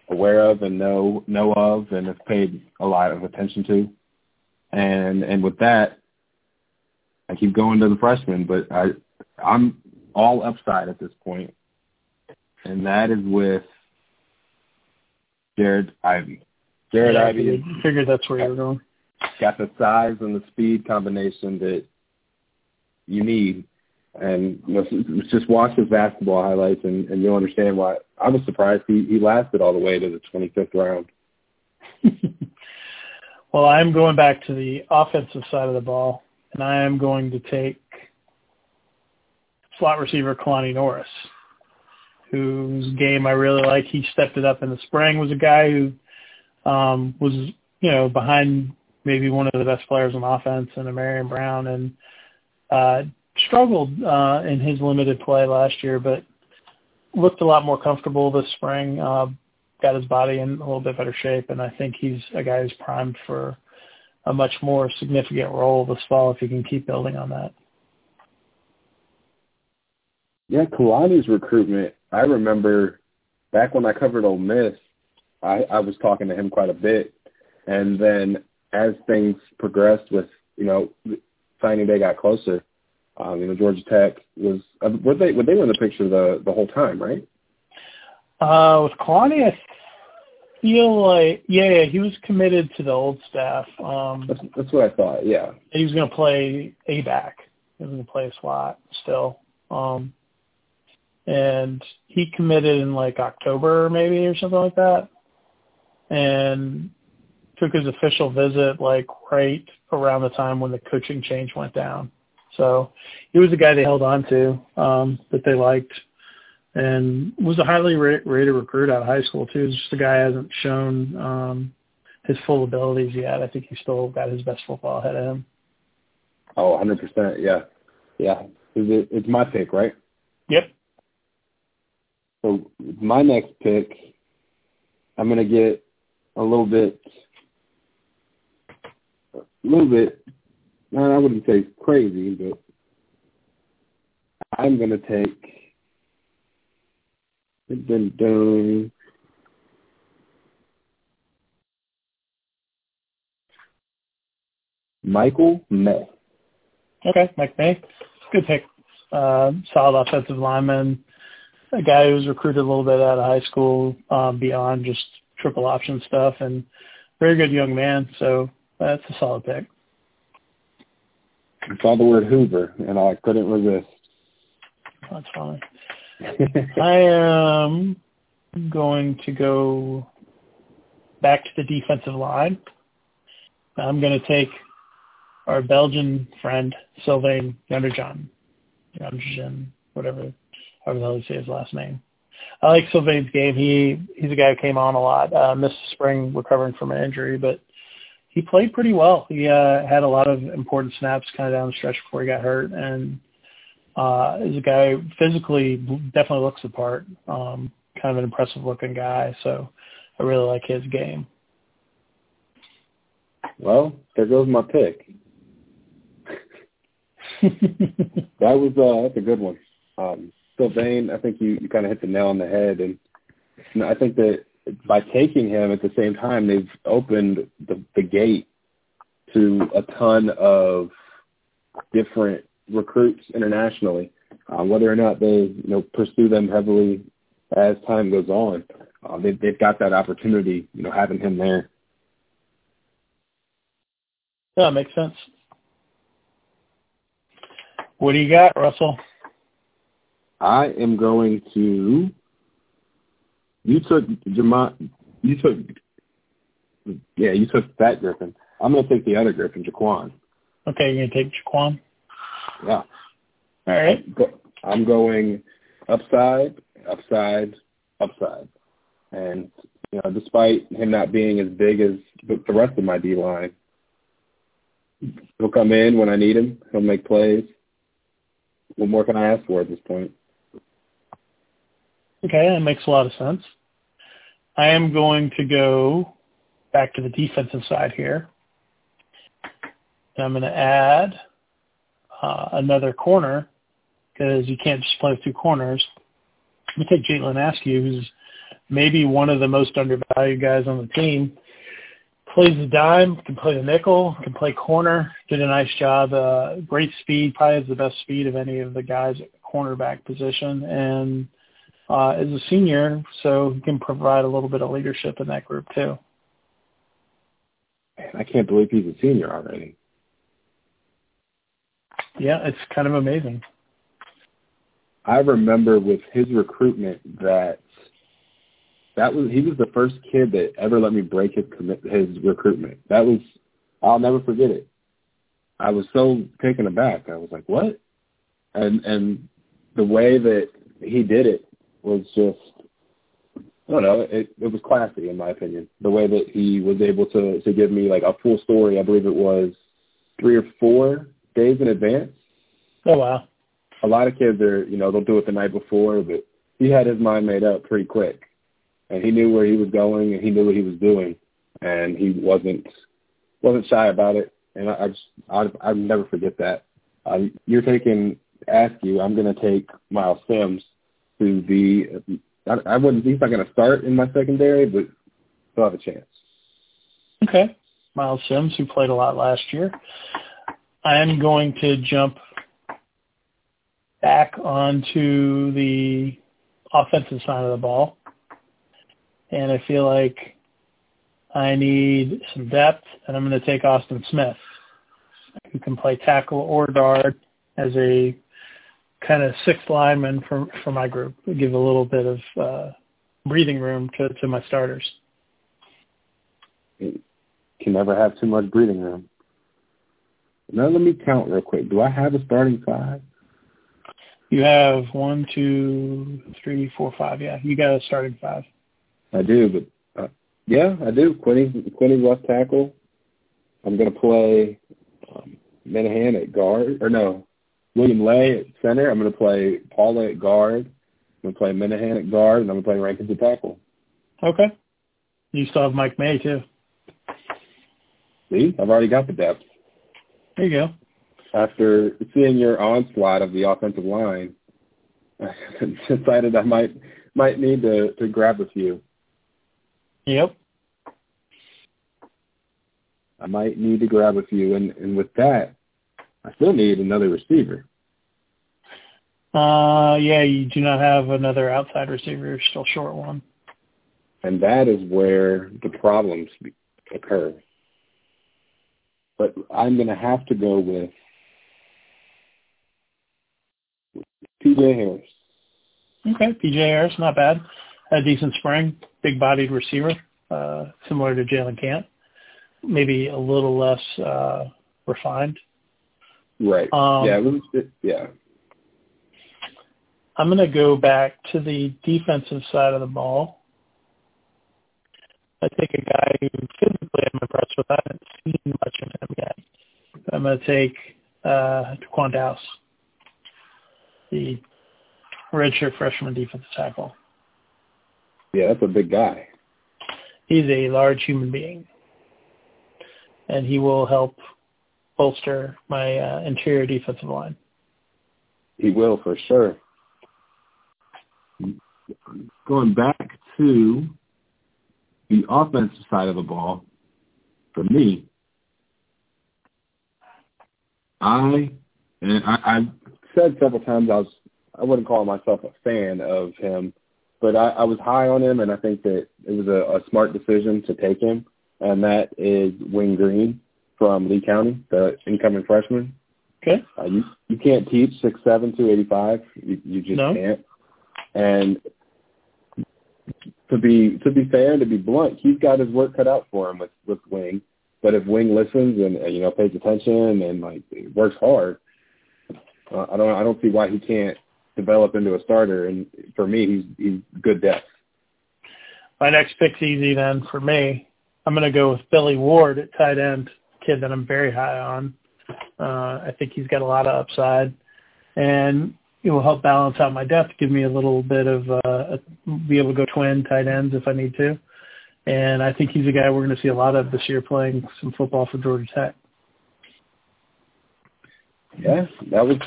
aware of and know know of and have paid a lot of attention to. And and with that, I keep going to the freshmen, but I I'm all upside at this point, and that is with Jared Ivey. Jared yeah, Ivey. I figured that's where you were going. Got the size and the speed combination that you need and you know, just watch his basketball highlights, and, and you'll understand why. I was surprised he, he lasted all the way to the 25th round. well, I'm going back to the offensive side of the ball, and I am going to take slot receiver Kalani Norris, whose game I really like. He stepped it up in the spring. Was a guy who um, was you know behind maybe one of the best players on offense in Marion Brown, and uh, struggled uh, in his limited play last year, but looked a lot more comfortable this spring. Uh, got his body in a little bit better shape, and I think he's a guy who's primed for a much more significant role this fall if he can keep building on that. Yeah, Kalani's recruitment. I remember back when I covered Ole Miss, I, I was talking to him quite a bit, and then as things progressed with you know signing day got closer, um, you know, Georgia Tech was uh, were they were they were in the picture the the whole time, right? Uh, with Kalani, I feel like yeah, yeah, he was committed to the old staff. Um, that's, that's what I thought. Yeah, he was going to play a back. He was going to play a slot still. Um, and he committed in like October maybe or something like that, and took his official visit like right around the time when the coaching change went down. So he was a guy they held on to um, that they liked, and was a highly rated recruit out of high school too. Just a guy hasn't shown um, his full abilities yet. I think he's still got his best football ahead of him. Oh, 100%. Yeah. Yeah. It, it's my pick, right? Yep. So my next pick, I'm going to get a little bit, a little bit, I wouldn't say crazy, but I'm going to take, dun, dun, Michael May. Okay, Mike May. Good pick. Uh, solid offensive lineman. A guy who was recruited a little bit out of high school um, beyond just triple option stuff, and very good young man. So that's a solid pick. I saw the word Hoover, and I couldn't resist. That's fine. I am going to go back to the defensive line. I'm going to take our Belgian friend, Sylvain Gunderjan. Gunderjan, whatever, however the hell you say his last name. I like Sylvain's game. He he's a guy who came on a lot, uh, missed spring recovering from an injury, but he played pretty well. He uh, had a lot of important snaps kind of down the stretch before he got hurt, and uh, is a guy physically definitely looks the part. Um, kind of an impressive looking guy, so I really like his game. Well, there goes my pick. that was uh, that's a good one. Um, Sylvain, I think you, you kind of hit the nail on the head, and I think that by taking him at the same time, they've opened the, the gate to a ton of different recruits internationally. Uh, whether or not they you know pursue them heavily as time goes on, uh, they, they've got that opportunity. You know, having him there. Yeah, makes sense. What do you got, Russell? I am going to. You took Jamont. You took. Yeah, you took that Griffin. I'm going to take the other Griffin, Jaquan. Okay, you're going to take Jaquan. Yeah. All right. I'm going upside, upside, upside, and you know, despite him not being as big as the rest of my D line, he'll come in when I need him. He'll make plays what more can I ask for at this point? Okay, that makes a lot of sense. I am going to go back to the defensive side here. And I'm going to add uh, another corner because you can't just play with two corners. Let me take Jalen Askew, who's maybe one of the most undervalued guys on the team plays the dime, can play the nickel, can play corner, did a nice job. Uh, great speed, probably has the best speed of any of the guys at the cornerback position, and uh, is a senior, so he can provide a little bit of leadership in that group too. Man, I can't believe he's a senior already. Yeah, it's kind of amazing. I remember with his recruitment that that was he was the first kid that ever let me break his commit his recruitment. That was I'll never forget it. I was so taken aback. I was like, "What?" And and the way that he did it was just I don't know, it it was classy in my opinion. The way that he was able to to give me like a full story, I believe it was three or four days in advance. Oh wow. A lot of kids are, you know, they'll do it the night before, but he had his mind made up pretty quick and he knew where he was going and he knew what he was doing and he wasn't wasn't shy about it and I, I just I I never forget that. Uh, you're taking Askew. I'm going to take Miles Sims to be. I, I wouldn't. He's not going to start in my secondary, but still have a chance. Okay, Miles Sims, who played a lot last year. I am going to jump back onto the offensive side of the ball and I feel like I need some depth, and I'm going to take Austin Smith, who can play tackle or guard as a kind of sixth lineman for for my group. Give a little bit of uh, breathing room to to my starters. You can never have too much breathing room. Now let me count real quick. Do I have a starting five? You have one, two, three, four, five. Yeah, you got a starting five. I do, but uh, yeah, I do. Quinny, Quinny left tackle. I'm going to play um, Minihan at guard, or no, William Lay at center. I'm going to play Paula at guard. I'm going to play Minihan at guard, and I'm going to play Rankins at tackle. Okay. You still have Mike May too. See, I've already got the depth. There you go. After seeing your onslaught of the offensive line, I decided I might might need to to grab a few. Yep. I might need to grab a few, and and with that, I still need another receiver. Uh, yeah, you do not have another outside receiver. You're still short one. And that is where the problems occur. But I'm going to have to go with PJ Harris. Okay, PJ Harris, not bad. A decent spring, big-bodied receiver, uh, similar to Jalen Camp. Maybe a little less uh, refined. Right. Um, yeah. Was, it, yeah. I'm going to go back to the defensive side of the ball. I take a guy who physically I'm impressed with. I haven't seen much of him yet. I'm going to take uh, Daquan Dowse, the redshirt freshman defensive tackle. Yeah, that's a big guy. He's a large human being, and he will help bolster my uh, interior defensive line. He will for sure. Going back to the offensive side of the ball, for me, I and I, I've said several times I was I wouldn't call myself a fan of him, but I, I was high on him, and I think that it was a, a smart decision to take him, and that is Wing Green from Lee County, the incoming freshman. Okay. Uh, you you can't teach six seven two eighty five. You you just no. can't. And to be to be fair to be blunt, he's got his work cut out for him with with Wing. But if Wing listens and, and you know pays attention and like works hard, uh, I don't I don't see why he can't develop into a starter. And for me, he's he's good depth. My next pick's easy then for me. I'm going to go with Billy Ward at tight end, kid that I'm very high on. Uh, I think he's got a lot of upside, and it will help balance out my depth, give me a little bit of uh, be able to go twin tight ends if I need to. And I think he's a guy we're going to see a lot of this year playing some football for Georgia Tech. Yeah, that was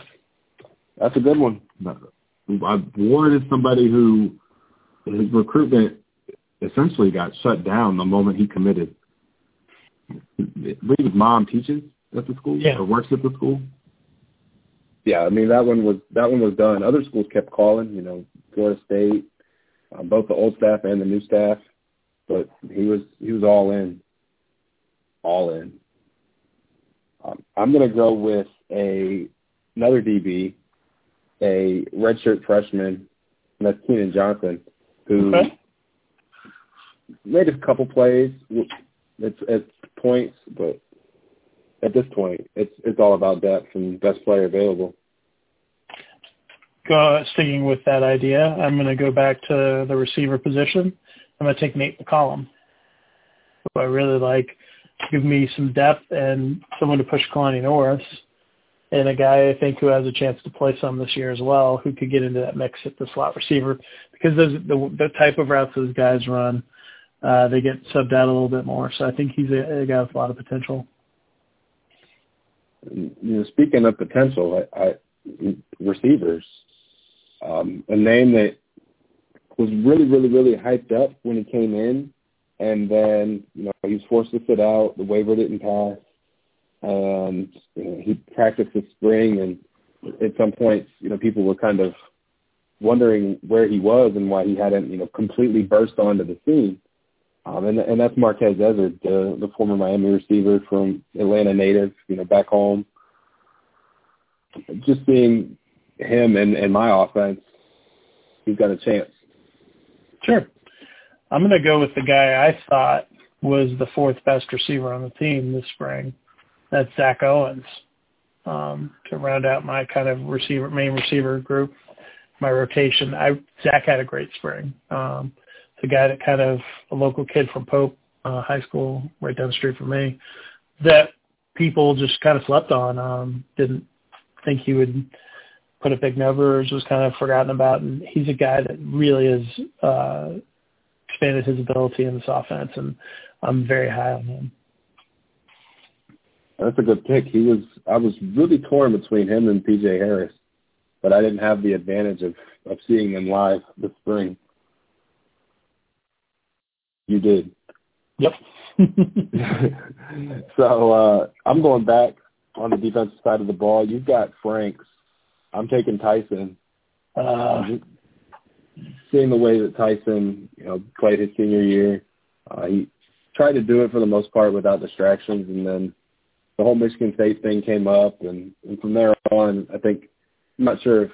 that's a good one. I, Ward is somebody who his recruitment essentially got shut down the moment he committed. I believe his mom teaches at the school yeah. or works at the school. Yeah, I mean that one was that one was done. Other schools kept calling, you know, Florida State, um, both the old staff and the new staff, but he was he was all in, all in. Um, I'm going to go with a another DB, a redshirt freshman, and that's Keenan Johnson, who okay. made a couple plays. It's it's points, but at this point, it's it's all about depth and best player available. Go, sticking with that idea, I'm going to go back to the receiver position. I'm going to take Nate McCollum, who I really like. Give me some depth and someone to push Kalani Norris, and a guy I think who has a chance to play some this year as well, who could get into that mix at the slot receiver because those, the the type of routes those guys run, uh, they get subbed out a little bit more. So I think he's a, a guy with a lot of potential you know, speaking of potential, I, I receivers, um, a name that was really, really, really hyped up when he came in, and then you know he was forced to sit out. The waiver didn't pass. Um, you know, he practiced this spring, and at some points, you know, people were kind of wondering where he was and why he hadn't, you know, completely burst onto the scene. Um, and, and that's Marquez Ezzard, the, the former Miami receiver from Atlanta native, you know, back home. Just seeing him and, and my offense, he's got a chance. Sure. I'm going to go with the guy I thought was the fourth best receiver on the team this spring. That's Zach Owens. Um, to round out my kind of receiver main receiver group, my rotation. I Zach had a great spring. Um, the guy that kind of a local kid from Pope uh, High School, right down the street from me, that people just kind of slept on. Um, didn't think he would put up big numbers. Was kind of forgotten about, and he's a guy that really has uh, expanded his ability in this offense, and I'm very high on him. That's a good pick. He was. I was really torn between him and PJ Harris, but I didn't have the advantage of of seeing them live this spring. You did. Yep. so uh, I'm going back on the defensive side of the ball. You've got Franks. I'm taking Tyson. Uh, seeing the way that Tyson, you know, played his senior year, uh, he tried to do it for the most part without distractions, and then the whole Michigan State thing came up, and, and from there on, I think I'm not sure if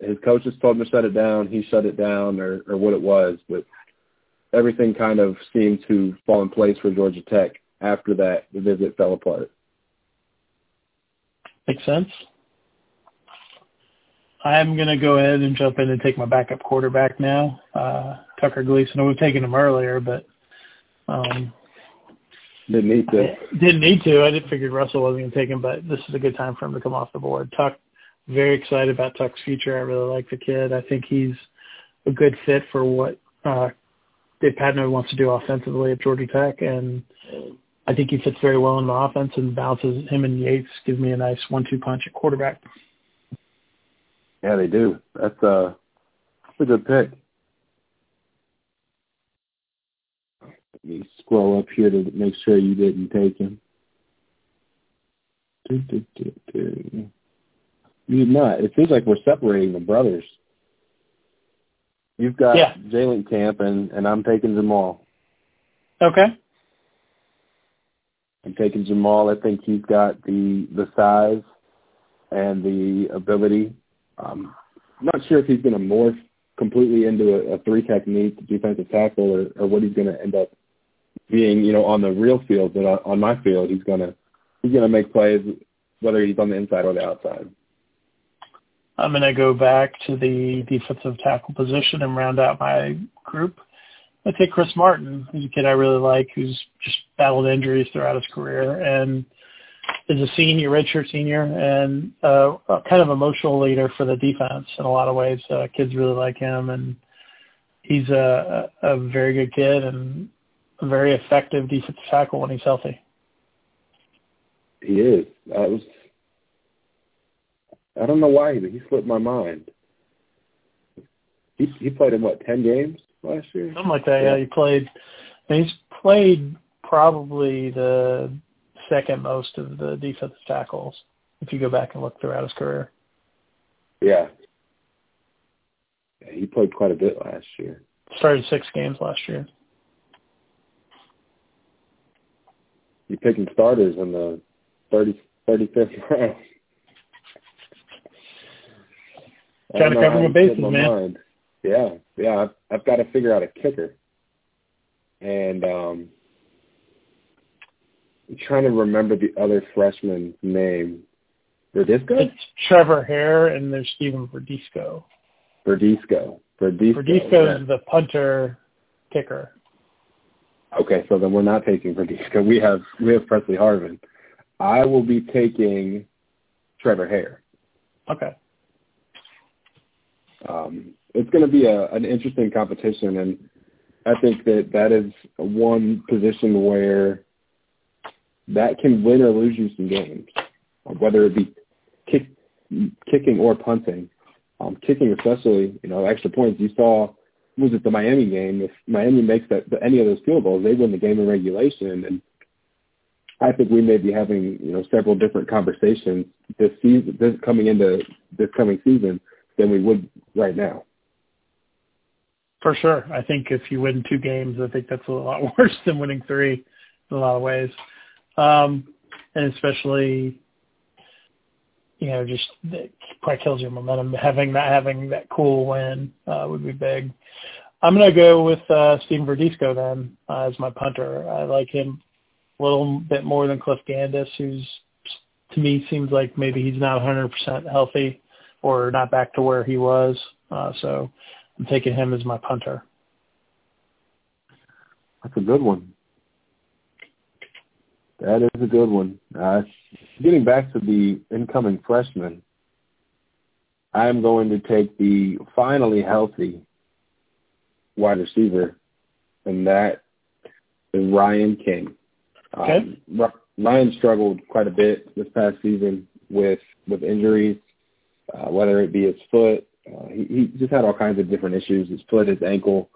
his coaches told him to shut it down, he shut it down, or, or what it was, but everything kind of seemed to fall in place for Georgia Tech after that. The visit fell apart. Makes sense. I'm going to go ahead and jump in and take my backup quarterback now, uh, Tucker Gleason. We've taken him earlier, but um, didn't need to. Didn't need to. I didn't figure Russell wasn't going to take him, but this is a good time for him to come off the board. Tuck, very excited about Tuck's future. I really like the kid. I think he's a good fit for what uh, Dave Patenaude wants to do offensively at Georgia Tech, and I think he fits very well in the offense and bounces him and Yates gives me a nice one-two punch at quarterback. Yeah, they do. That's a that's a good pick. Let me scroll up here to make sure you didn't take him. You did not. It seems like we're separating the brothers. You've got yeah. Jalen Camp, and, and I'm taking Jamal. Okay. I'm taking Jamal. I think he's got the the size and the ability. Um, I'm not sure if he's going to morph completely into a, a three technique defensive tackle or, or what he's going to end up being. You know, on the real field, but on, on my field, he's going to he's going to make plays whether he's on the inside or the outside. I'm going to go back to the defensive tackle position and round out my group. I take Chris Martin, who's a kid I really like, who's just battled injuries throughout his career and is a senior, redshirt senior, and uh, a kind of emotional leader for the defense in a lot of ways. Uh, kids really like him, and he's a, a very good kid and a very effective defensive tackle when he's healthy. He is. I was I don't know why, but he slipped my mind. He he played in what ten games last year? Something like that. Yeah, yeah he played. He's played probably the second most of the defensive tackles if you go back and look throughout his career. Yeah. yeah he played quite a bit last year. Started six games last year. You're picking starters in the 30, 35th round. Trying to cover my bases, my man. Mind. Yeah, yeah. I've, I've got to figure out a kicker, and um, I'm trying to remember the other freshman's name. Verdisco? It's Trevor Hare and there's Stephen Verdisco. Verdisco. Verdisco. Verdisco yeah. is the punter kicker. Okay, so then we're not taking Verdisco. We have we have Presley Harvin. I will be taking Trevor Hare. Okay um, it's going to be a, an interesting competition, and I think that that is one position where that can win or lose you some games, whether it be kick, kicking or punting. Um, kicking, especially, you know, extra points. You saw was it the Miami game? If Miami makes that any of those field goals, they win the game in regulation. And I think we may be having you know several different conversations this season, this coming into this coming season than we would right now. For sure. I think if you win two games, I think that's a lot worse than winning three in a lot of ways. Um, and especially you know, just that probably kills your momentum. Having not having that cool win uh, would be big. I'm going to go with uh, Steven Verdisco then uh, as my punter. I like him a little bit more than Cliff Gandis, who's to me seems like maybe he's not 100% healthy or not back to where he was. Uh, so I'm taking him as my punter. That's a good one. That is a good one. Uh, getting back to the incoming freshman, I'm going to take the finally healthy wide receiver, and that is Ryan King. Okay. Um, Ryan struggled quite a bit this past season with with injuries, uh, whether it be his foot. Uh, he, he just had all kinds of different issues: his foot, his ankle.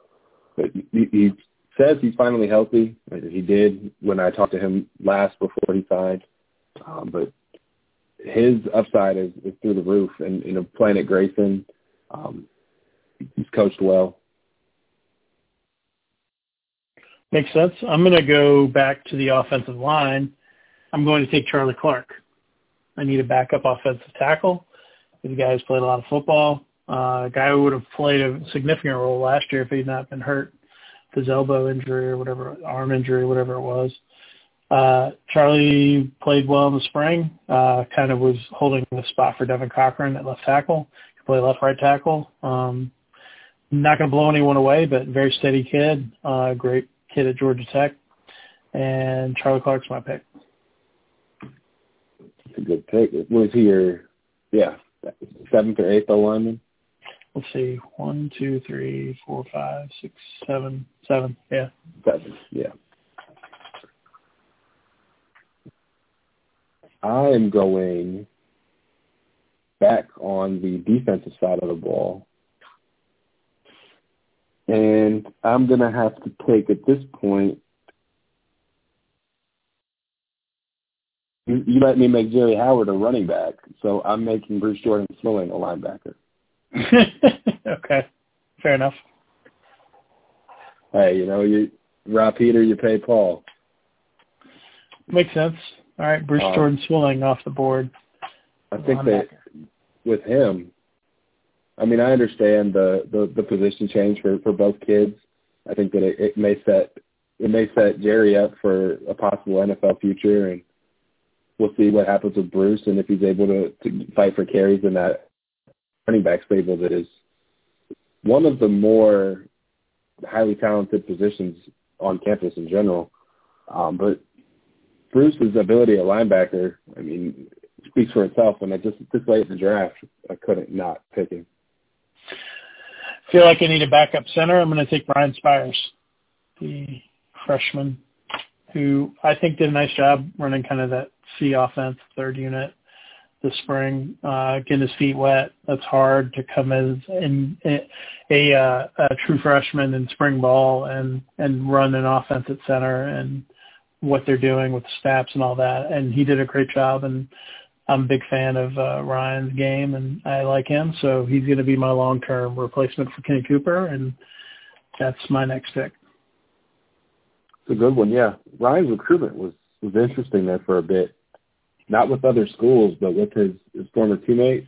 But he, he says he's finally healthy. He did when I talked to him last before he signed. Um, but his upside is, is through the roof, and you know, playing at Grayson, um, he's coached well. Makes sense. I'm going to go back to the offensive line. I'm going to take Charlie Clark. I need a backup offensive tackle. A guy who's played a lot of football. Uh, a guy who would have played a significant role last year if he'd not been hurt, his elbow injury or whatever, arm injury, whatever it was. Uh, Charlie played well in the spring. Uh, kind of was holding the spot for Devin Cochran at left tackle. He played left right tackle. Um, not going to blow anyone away, but very steady kid. Uh, great kid at Georgia Tech. And Charlie Clark's my pick. That's a good pick. Was he your, yeah, seventh or eighth lineman? Let's see, one, two, three, four, five, six, seven, seven. Yeah, seven. Yeah. I am going back on the defensive side of the ball. And I'm going to have to take at this point You, you let me make Jerry Howard a running back, so I'm making Bruce Jordan Swilling a linebacker. okay, fair enough. Hey, you know, you Rob Peter, you pay Paul. Makes sense. All right, Bruce um, Jordan Swilling off the board. I think that with him, I mean, I understand the, the, the position change for, for both kids. I think that it, it may set it may set Jerry up for a possible NFL future, and we'll see what happens with Bruce and if he's able to, to fight for carries in that running back stable that is one of the more highly talented positions on campus in general. Um, but Bruce's ability at linebacker, I mean, speaks for itself. And I just this late in the draft, I couldn't not pick him. Feel like I need a backup center. I'm going to take Brian Spires, the freshman, who I think did a nice job running kind of that C offense, third unit this spring, uh, getting his feet wet. That's hard to come as in, in a, uh, a true freshman in spring ball and and run an offense at center and what they're doing with the snaps and all that. And he did a great job. And I'm a big fan of uh, Ryan's game, and I like him. So he's going to be my long-term replacement for Kenny Cooper, and that's my next pick. It's a good one, yeah. Ryan's recruitment was was interesting there for a bit not with other schools, but with his, his former teammate,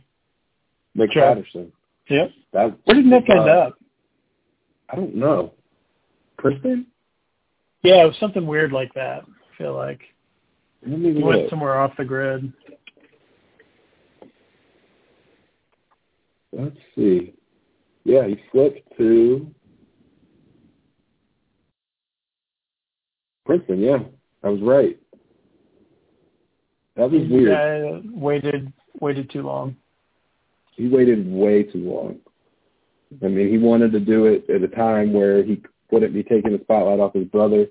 Nick sure. Patterson. Yep. That, Where did Nick uh, end up? I don't know. Princeton? Yeah, it was something weird like that. I feel like he went somewhere off the grid. Let's see. Yeah, he flipped to Princeton. Yeah, I was right. That was weird. Uh, waited waited too long. He waited way too long. I mean, he wanted to do it at a time where he wouldn't be taking the spotlight off his brother,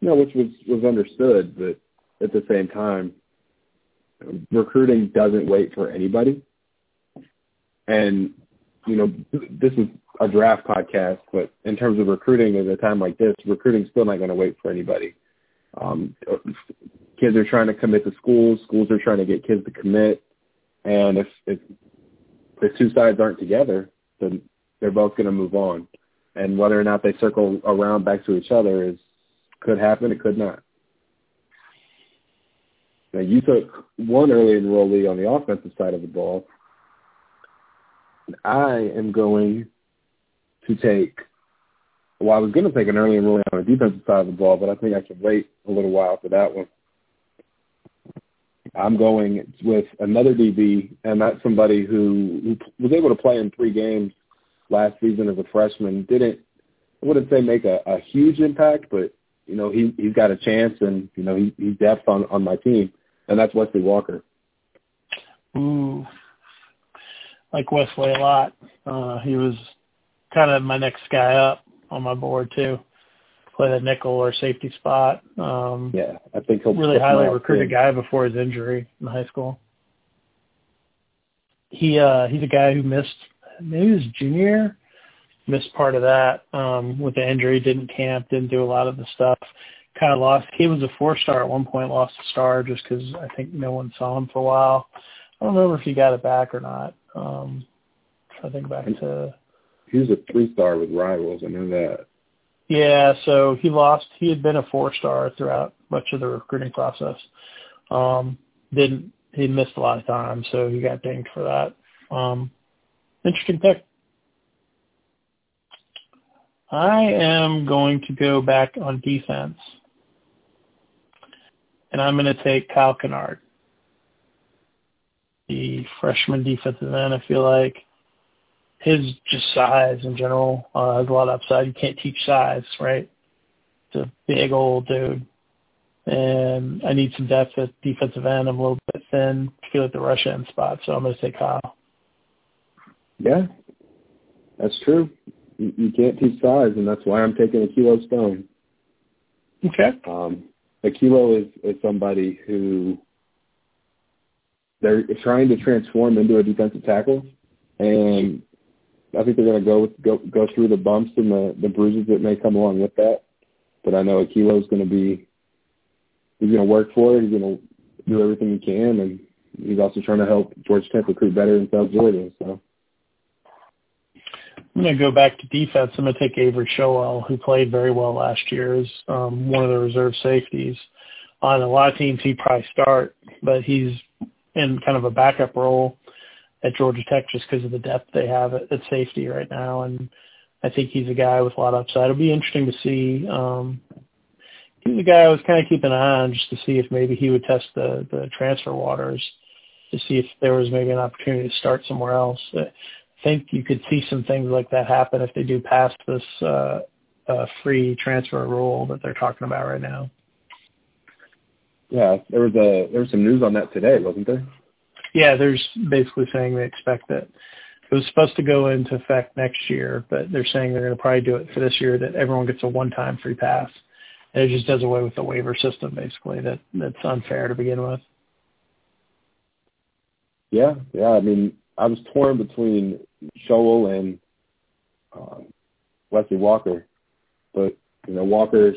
you know, which was was understood. But at the same time, recruiting doesn't wait for anybody. And you know, this is a draft podcast, but in terms of recruiting at a time like this, recruiting's still not going to wait for anybody. Um, kids are trying to commit to schools, schools are trying to get kids to commit, and if if the two sides aren't together, then they're both going to move on. And whether or not they circle around back to each other is could happen, it could not. Now you took one early enrollee on the offensive side of the ball. I am going to take. Well, I was going to take an early enrollee on the defensive side of the ball, but I think I can wait a little while for that one. I'm going with another DB, and that's somebody who, who was able to play in three games last season as a freshman. Didn't I wouldn't say make a, a huge impact, but you know he he's got a chance, and you know he, he's depth on on my team, and that's Wesley Walker. Ooh, like Wesley a lot. Uh, he was kind of my next guy up on my board too. Play the nickel or safety spot. Um, yeah, I think he'll really highly recruited too. guy before his injury in high school. He uh, he's a guy who missed maybe his junior missed part of that um, with the injury. Didn't camp, didn't do a lot of the stuff. Kind of lost. He was a four star at one point, lost a star just because I think no one saw him for a while. I don't remember if he got it back or not. Um, I think back to. He was a three star with rivals. I know that. Yeah, so he lost. He had been a four star throughout much of the recruiting process. Um, didn't he missed a lot of time, so he got dinged for that. Um, interesting pick. I am going to go back on defense, and I'm going to take Kyle Kennard the freshman defensive end. I feel like his just size in general uh, has a lot of upside. You can't teach size, right? It's a big old dude. And I need some depth at defensive end. I'm a little bit thin. I feel like the rush end spot, so I'm going to say Kyle. Yeah, that's true. You, you can't teach size, and that's why I'm taking Akelo Stone. Okay. Um, Akelo is, is somebody who they're trying to transform into a defensive tackle, and I think they're going to go go go through the bumps and the the bruises that may come along with that. But I know Akelo is going to be he's going to work for it. He's going to do everything he can, and he's also trying to help Georgia Tech recruit better in South Georgia. So. I'm going to go back to defense. I'm going to take Avery Showell, who played very well last year as um, one of the reserve safeties. On a lot of teams, he'd probably start, but he's in kind of a backup role at Georgia Tech just because of the depth they have at, at safety right now. And I think he's a guy with a lot of upside. It'll be interesting to see. Um, he's a guy I was kind of keeping an eye on just to see if maybe he would test the, the transfer waters to see if there was maybe an opportunity to start somewhere else. I think you could see some things like that happen if they do pass this uh, uh, free transfer rule that they're talking about right now. Yeah, there was a there was some news on that today, wasn't there? Yeah, there's basically saying they expect that it was supposed to go into effect next year, but they're saying they're going to probably do it for this year that everyone gets a one-time free pass. And it just does away with the waiver system, basically. That that's unfair to begin with. Yeah, yeah. I mean, I was torn between Showell and um, Wesley Walker, but you know Walker's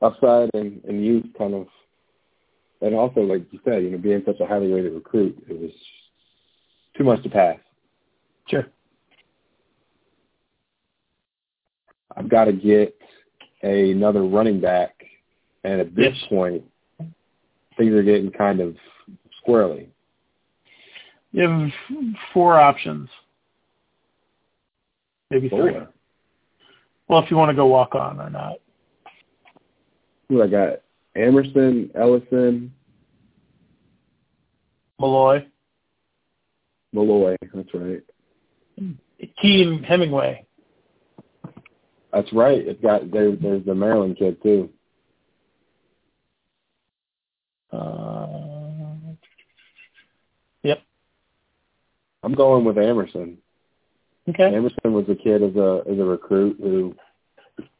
upside and, and youth kind of and also, like you said, you know, being such a highly rated recruit, it was too much to pass. Sure. I've got to get a, another running back, and at this yes. point, things are getting kind of squirrely. You have four options, maybe four. three. Well, if you want to go walk on or not. Who I got? Emerson, Ellison, Malloy. Malloy, that's right. Team Hemingway. That's right. It's got there, there's the Maryland kid too. Uh, yep. I'm going with Emerson. Okay. Emerson was a kid as a as a recruit who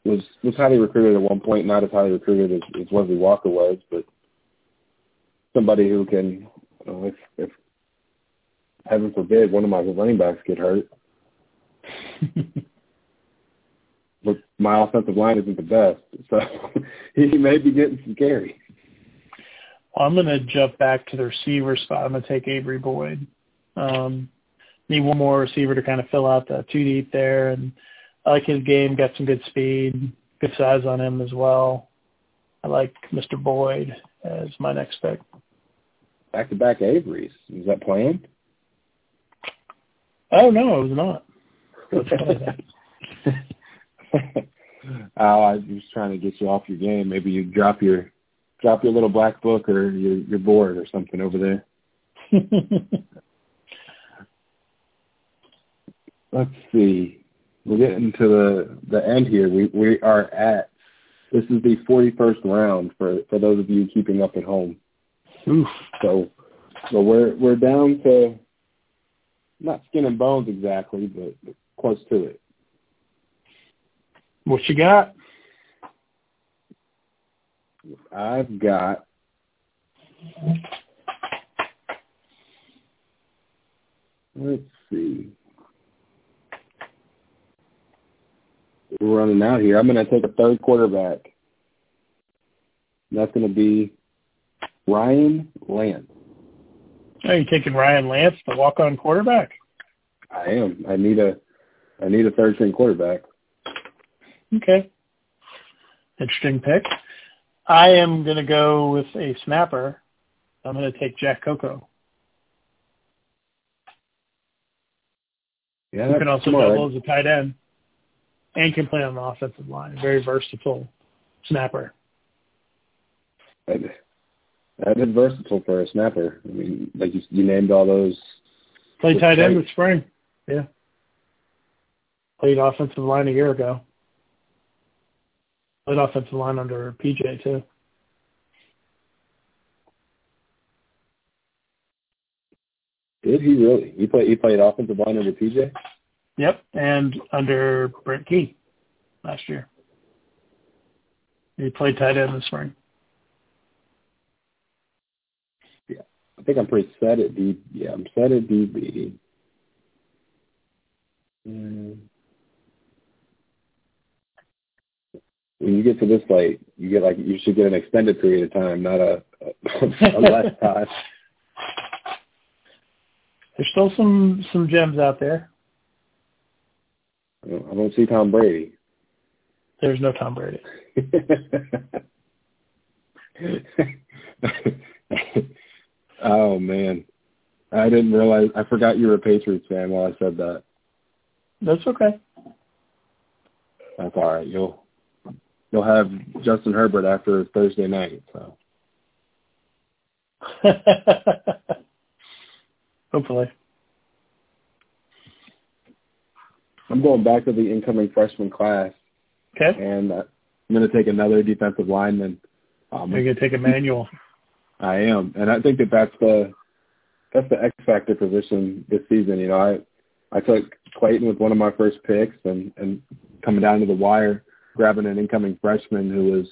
was was highly recruited at one point, not as highly recruited as, as Wesley Walker was, but somebody who can, you know, if, if heaven forbid one of my running backs get hurt, but my offensive line isn't the best, so he may be getting some carry. I'm going to jump back to the receiver spot. I'm going to take Avery Boyd. Um, need one more receiver to kind of fill out the two deep there, and I like his game. Got some good speed, good size on him as well. I like Mr. Boyd as my next pick. back-to-back Averys. Is that planned? Oh no, it was not. oh, I was just trying to get you off your game. Maybe you drop your drop your little black book or your your board or something over there. Let's see. We're getting to the the end here. We we are at this is the 41st round for for those of you keeping up at home. Oof. So so we're we're down to not skin and bones exactly, but close to it. What you got? I've got let's see. We're running out here. I'm going to take a third quarterback. That's going to be Ryan Lance. Are you taking Ryan Lance, the walk-on quarterback? I am. I need a I need a third string quarterback. Okay. Interesting pick. I am going to go with a snapper. I'm going to take Jack Coco. Yeah, you can also smart. double as a tight end and can play on the offensive line. Very versatile snapper. That, that is versatile for a snapper. I mean, like you, you named all those. Played tight end with spring. Yeah. Played offensive line a year ago. Played offensive line under PJ too. Did he really? He played. He played offensive line under PJ. Yep, and under Brent Key last year. He played tight end this spring. Yeah, I think I'm pretty set at D. Yeah, I'm set at DB. Mm. When you get to this late, you get like you should get an extended period of time, not a, a, a less time. There's still some some gems out there. I don't, I don't see Tom Brady. There's no Tom Brady. oh man, I didn't realize. I forgot you were a Patriots fan while I said that. That's okay. That's all right. You'll you'll have Justin Herbert after Thursday night. So Hopefully. I'm going back to the incoming freshman class, Okay. and uh, I'm going to take another defensive lineman. Um, You're gonna take a manual. I am, and I think that that's the that's the X factor position this season. You know, I I took Clayton with one of my first picks, and and coming down to the wire, grabbing an incoming freshman who was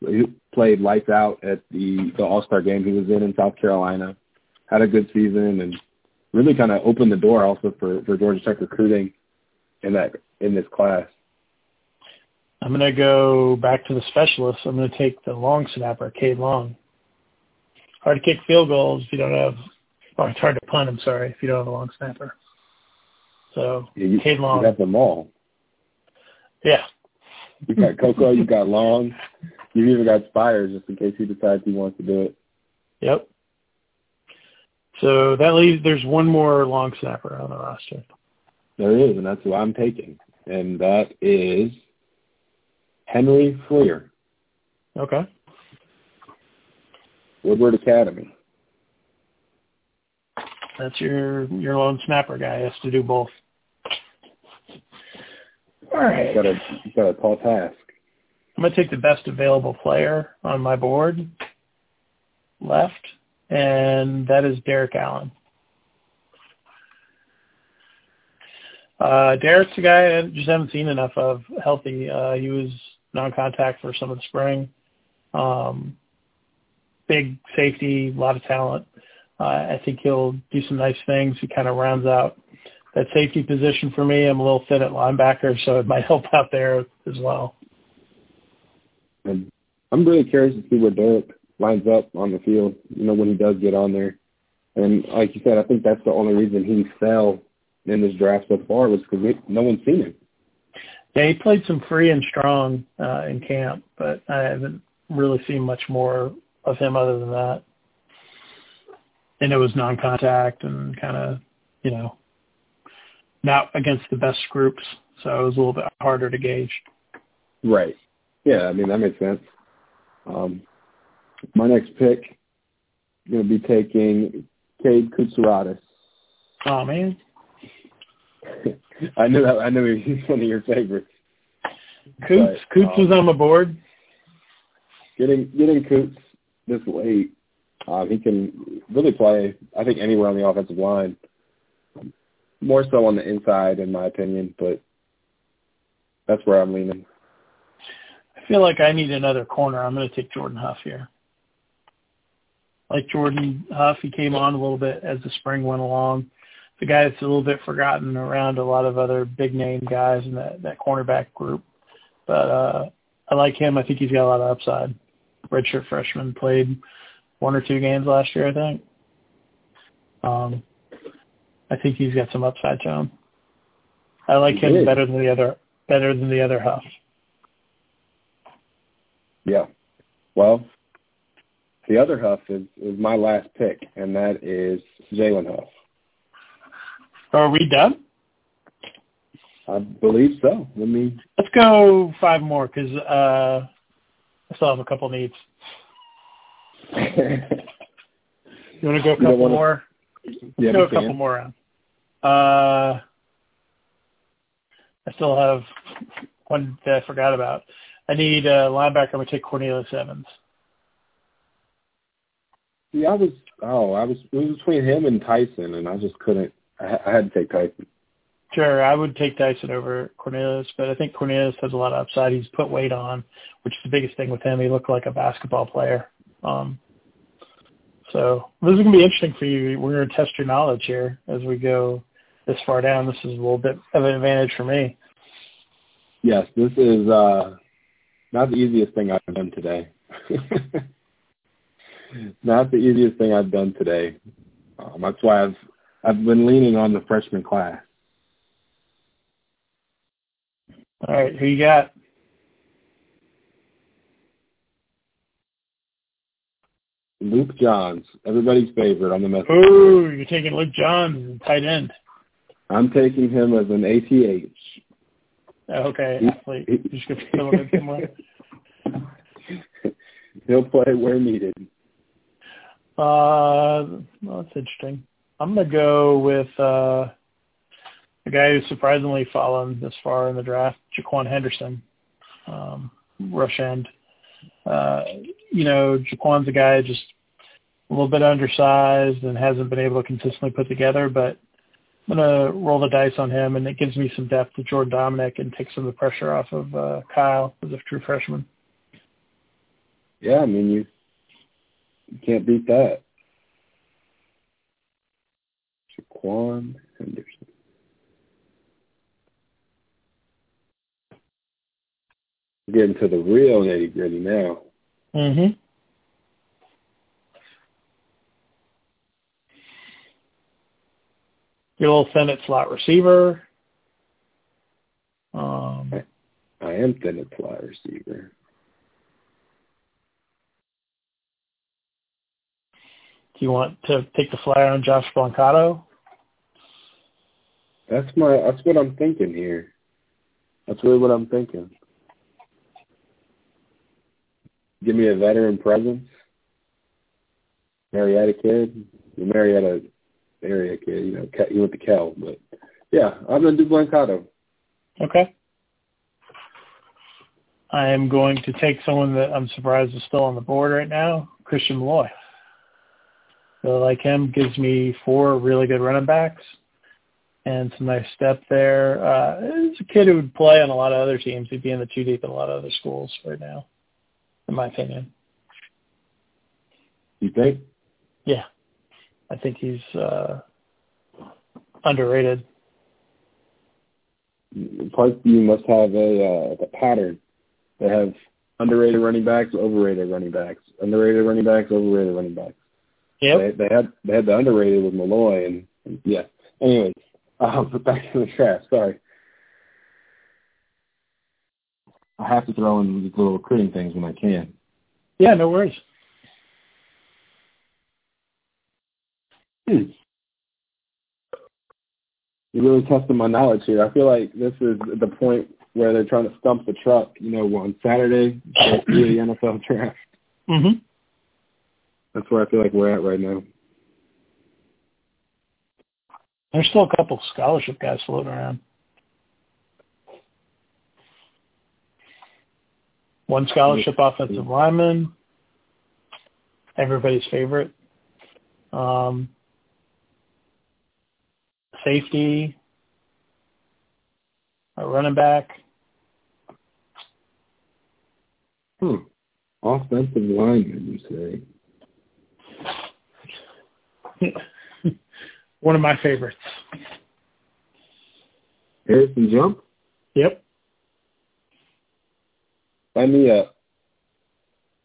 who played lights out at the the All Star game he was in in South Carolina, had a good season, and really kind of opened the door also for for Georgia Tech recruiting in that in this class. I'm gonna go back to the specialists. I'm gonna take the long snapper, Cade Long. Hard to kick field goals if you don't have oh, it's hard to punt, I'm sorry, if you don't have a long snapper. So Yeah, you, Cade Long. you have them all. Yeah. You've got Coco, you've got Long, you've even got Spires just in case he decides he wants to do it. Yep. So that leaves there's one more long snapper on the roster. There is, and that's who I'm taking. And that is Henry Freer, Okay. Woodward Academy. That's your your lone snapper guy. Has to do both. All right. He's got a, he's got a tall task. I'm going to take the best available player on my board left, and that is Derrik Allen. Uh, Derrik's a guy I just haven't seen enough of healthy. Uh, he was non-contact for some of the spring. Um, big safety, a lot of talent. Uh, I think he'll do some nice things. He kind of rounds out that safety position for me. I'm a little thin at linebacker, so it might help out there as well. I'm really curious to see where Derrik lines up on the field, you know, when he does get on there. And like you said, I think that's the only reason he fell in this draft so far was because no one's seen him. Yeah, he played some free and strong uh, in camp, but I haven't really seen much more of him other than that. and it was non-contact and kind of, you know, not against the best groups, so it was a little bit harder to gauge. Right. Yeah, I mean that makes sense. Um, my next pick, I'm going to be taking Cade Kutsuratis. Oh man, I knew that. I knew he's one of your favorites. Coots, but, Coots um, was on the board. Getting getting Coots this late, um, he can really play. I think anywhere on the offensive line. More so on the inside, in my opinion, but that's where I'm leaning. I feel like I need another corner. I'm going to take Jordan Huff here. Like Jordan Huff, he came on a little bit as the spring went along. The guy that's a little bit forgotten around a lot of other big name guys in that that cornerback group. But uh I like him. I think he's got a lot of upside. Redshirt freshman played one or two games last year, I think. Um, I think he's got some upside to him. I like he him is. better than the other better than the other Huff. Yeah. Well, the other Huff is, is my last pick, and that is Jalen Huff. Are we done? I believe so. Let me. Let's go five more because uh, I still have a couple needs. you want to go a couple wanna... more? Yeah, go a couple more rounds. Uh, I still have one that I forgot about. I need a linebacker. I'm gonna take Cornelius Evans. Yeah, I was. Oh, I was. It was between him and Tyson, and I just couldn't. I, I had to take Tyson. Sure, I would take Tyson over Cornelius, but I think Cornelius has a lot of upside. He's put weight on, which is the biggest thing with him. He looked like a basketball player. Um, so this is going to be interesting for you. We're going to test your knowledge here as we go this far down. This is a little bit of an advantage for me. Yes, this is uh, not the easiest thing I've done today. not the easiest thing I've done today. Um, that's why I've I've been leaning on the freshman class. All right, who you got? Luke Johns, everybody's favorite on the message. Oh, you're taking Luke Johns, tight end. I'm taking him as an ATH. Okay, athlete. Just go a little bit somewhere. He'll play where needed. Uh, well, that's interesting. I'm gonna go with uh, a guy who's surprisingly fallen this far in the draft, Jaquan Henderson, um, rush end. Uh, you know, Jaquan's a guy just a little bit undersized and hasn't been able to consistently put together, but I'm gonna roll the dice on him, and it gives me some depth to Jordan Domineck and takes some of the pressure off of uh, Kyle as a true freshman. Yeah, I mean you, you can't beat that. Jaquan Henderson. Getting to the real nitty gritty now. Mhm. Your little Senate slot receiver. Um, I, I am Senate slot receiver. Do you want to take the flyer on Josh Blancato? That's my. That's what I'm thinking here. That's really what I'm thinking. Give me a veteran presence. Marietta kid, the Marietta area kid. You know, he went to Cal, but yeah, I'm gonna do Blancato. Okay. I am going to take someone that I'm surprised is still on the board right now, Christian Malloy. So like him gives me four really good running backs and some nice step there. Uh, he's a kid who would play on a lot of other teams. He'd be in the two deep in a lot of other schools right now, in my opinion. You think? Yeah. I think he's uh, underrated. Parkview must have a, uh, a pattern. They have underrated running backs, overrated running backs, underrated running backs, overrated running backs. Yep. They, they had they had the underrated with Malloy and, and yeah. Anyways, uh, but back to the draft. Sorry. I have to throw in these little recruiting things when I can. Yeah, no worries. Hmm. You're really testing my knowledge here. I feel like this is the point where they're trying to stump the truck. You know, on Saturday, the NFL draft. Mm-hmm. That's where I feel like we're at right now. There's still a couple scholarship guys floating around. One scholarship offensive lineman, everybody's favorite. Um, safety, a running back. Hmm. Offensive lineman, you say? One of my favorites. Harrison Jump? Yep. Sign me up.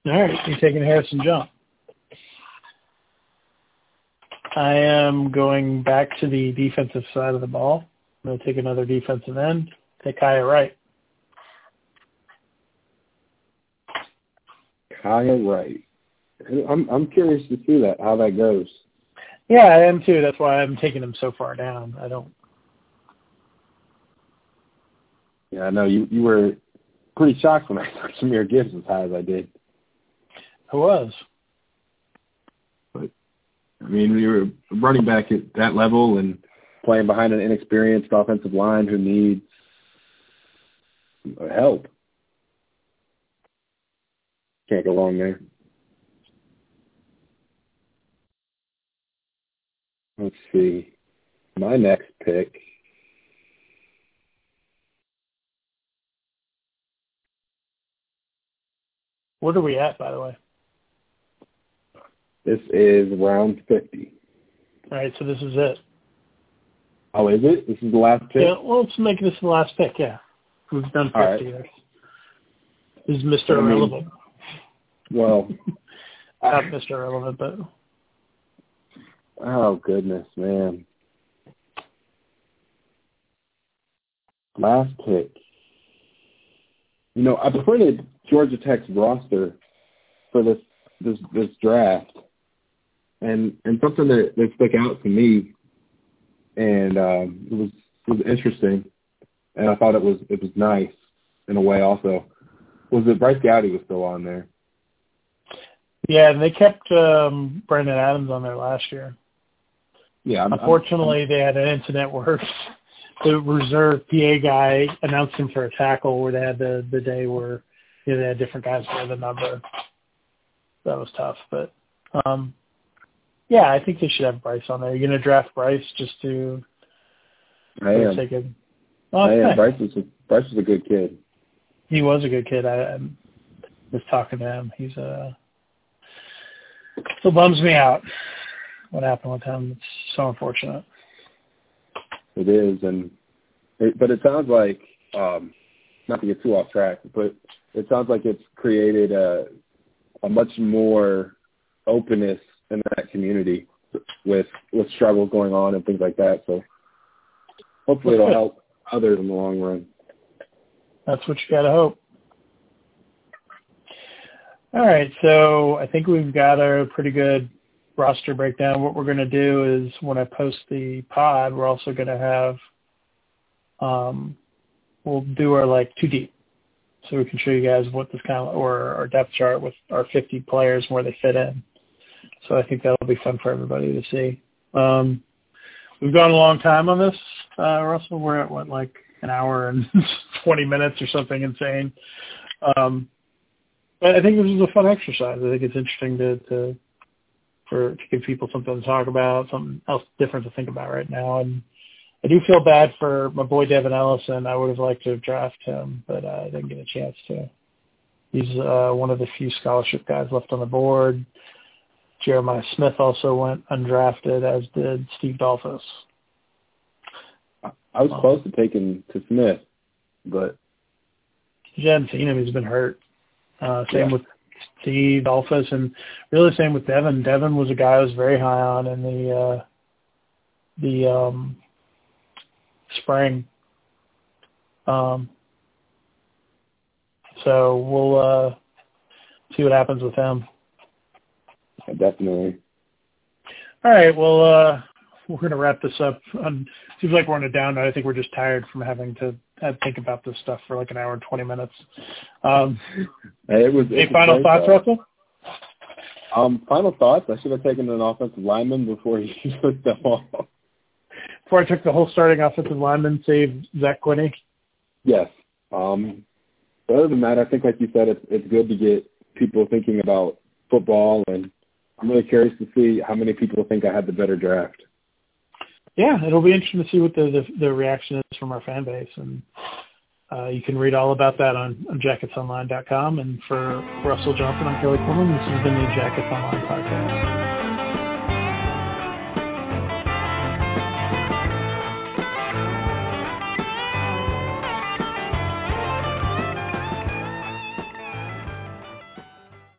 All right, you're taking Harrison Jump. I am going back to the defensive side of the ball. I'm going to take another defensive end. Take Kaya Wright. Kaya Wright. I'm I'm curious to see that how that goes. Yeah, I am too. That's why I'm taking him so far down. I don't. Yeah, I know you you were pretty shocked when I took Jahmyr Gibbs as high as I did. I was. But I mean, you were running back at that level and playing behind an inexperienced offensive line who needs help. Can't go wrong there. Let's see. My next pick. What are we at, by the way? This is round 50. All right, so this is it. Oh, is it? This is the last pick? Yeah, well, let's make this the last pick, yeah. We've done 50 right. This is Mr. I mean, Irrelevant. Well, not Mr. Irrelevant, but Oh goodness, man. Last pick. You know, I printed Georgia Tech's roster for this this this draft, and and something that, that stuck out to me, and um, it was it was interesting, and I thought it was it was nice in a way also, was that Bryce Gowdy was still on there. Yeah, and they kept um, Brandon Adams on there last year. Yeah. I'm, Unfortunately, I'm, they had an incident where the reserve PA guy announced him for a tackle where they had the the day where you know, they had different guys wear the number. That was tough, but um yeah, I think they should have Bryce on there. You're gonna draft Bryce just to I am. Take a, oh, I am. Bryce is a Bryce is a good kid. He was a good kid. I, I was talking to him. He's a still bums me out what happened with him. It's so unfortunate. It is, and it, but it sounds like um, not to get too off track, but it sounds like it's created a a much more openness in that community with with struggles going on and things like that. So hopefully it'll help others in the long run. That's what you got to hope. All right, so I think we've got a pretty good roster breakdown, what we're going to do is when I post the pod, we're also going to have, um, we'll do our like two deep. So we can show you guys what this kind of, or our depth chart with our 50 players and where they fit in. So I think that'll be fun for everybody to see. Um, we've gone a long time on this, uh, Russell. We're at what, like an hour and 20 minutes or something insane. Um, but I think this is a fun exercise. I think it's interesting to, to for to give people something to talk about, something else different to think about right now. And I do feel bad for my boy Devin Ellison. I would have liked to have drafted him, but uh, I didn't get a chance to. He's uh, one of the few scholarship guys left on the board. Jeremiah Smith also went undrafted, as did Steve Dolphus. I was um, close to taking to Smith, but you hadn't seen him. He's been hurt. Uh, same yeah. with Steve Dolphus, and really same with Devin. Devin was a guy I was very high on in the uh, the um, spring. Um, so we'll uh, see what happens with him. Definitely. All right. Well, uh, we're going to wrap this up. Um, seems like we're on a down note. I think we're just tired from having to uh, think about this stuff for like an hour and 20 minutes. Um, it was. Any final thoughts, Russell? Um, final thoughts. I should have taken an offensive lineman before he took the ball. Before I took the whole starting offensive lineman, save Zach Quinney. Yes. Um, other than that, I think, like you said, it's it's good to get people thinking about football, and I'm really curious to see how many people think I had the better draft. Yeah, it'll be interesting to see what the the, the reaction is from our fan base, and uh, you can read all about that on, on jacketsonline.com. And for Russell Johnson, I'm Kelly Quinlan. This has been the Jackets Online podcast.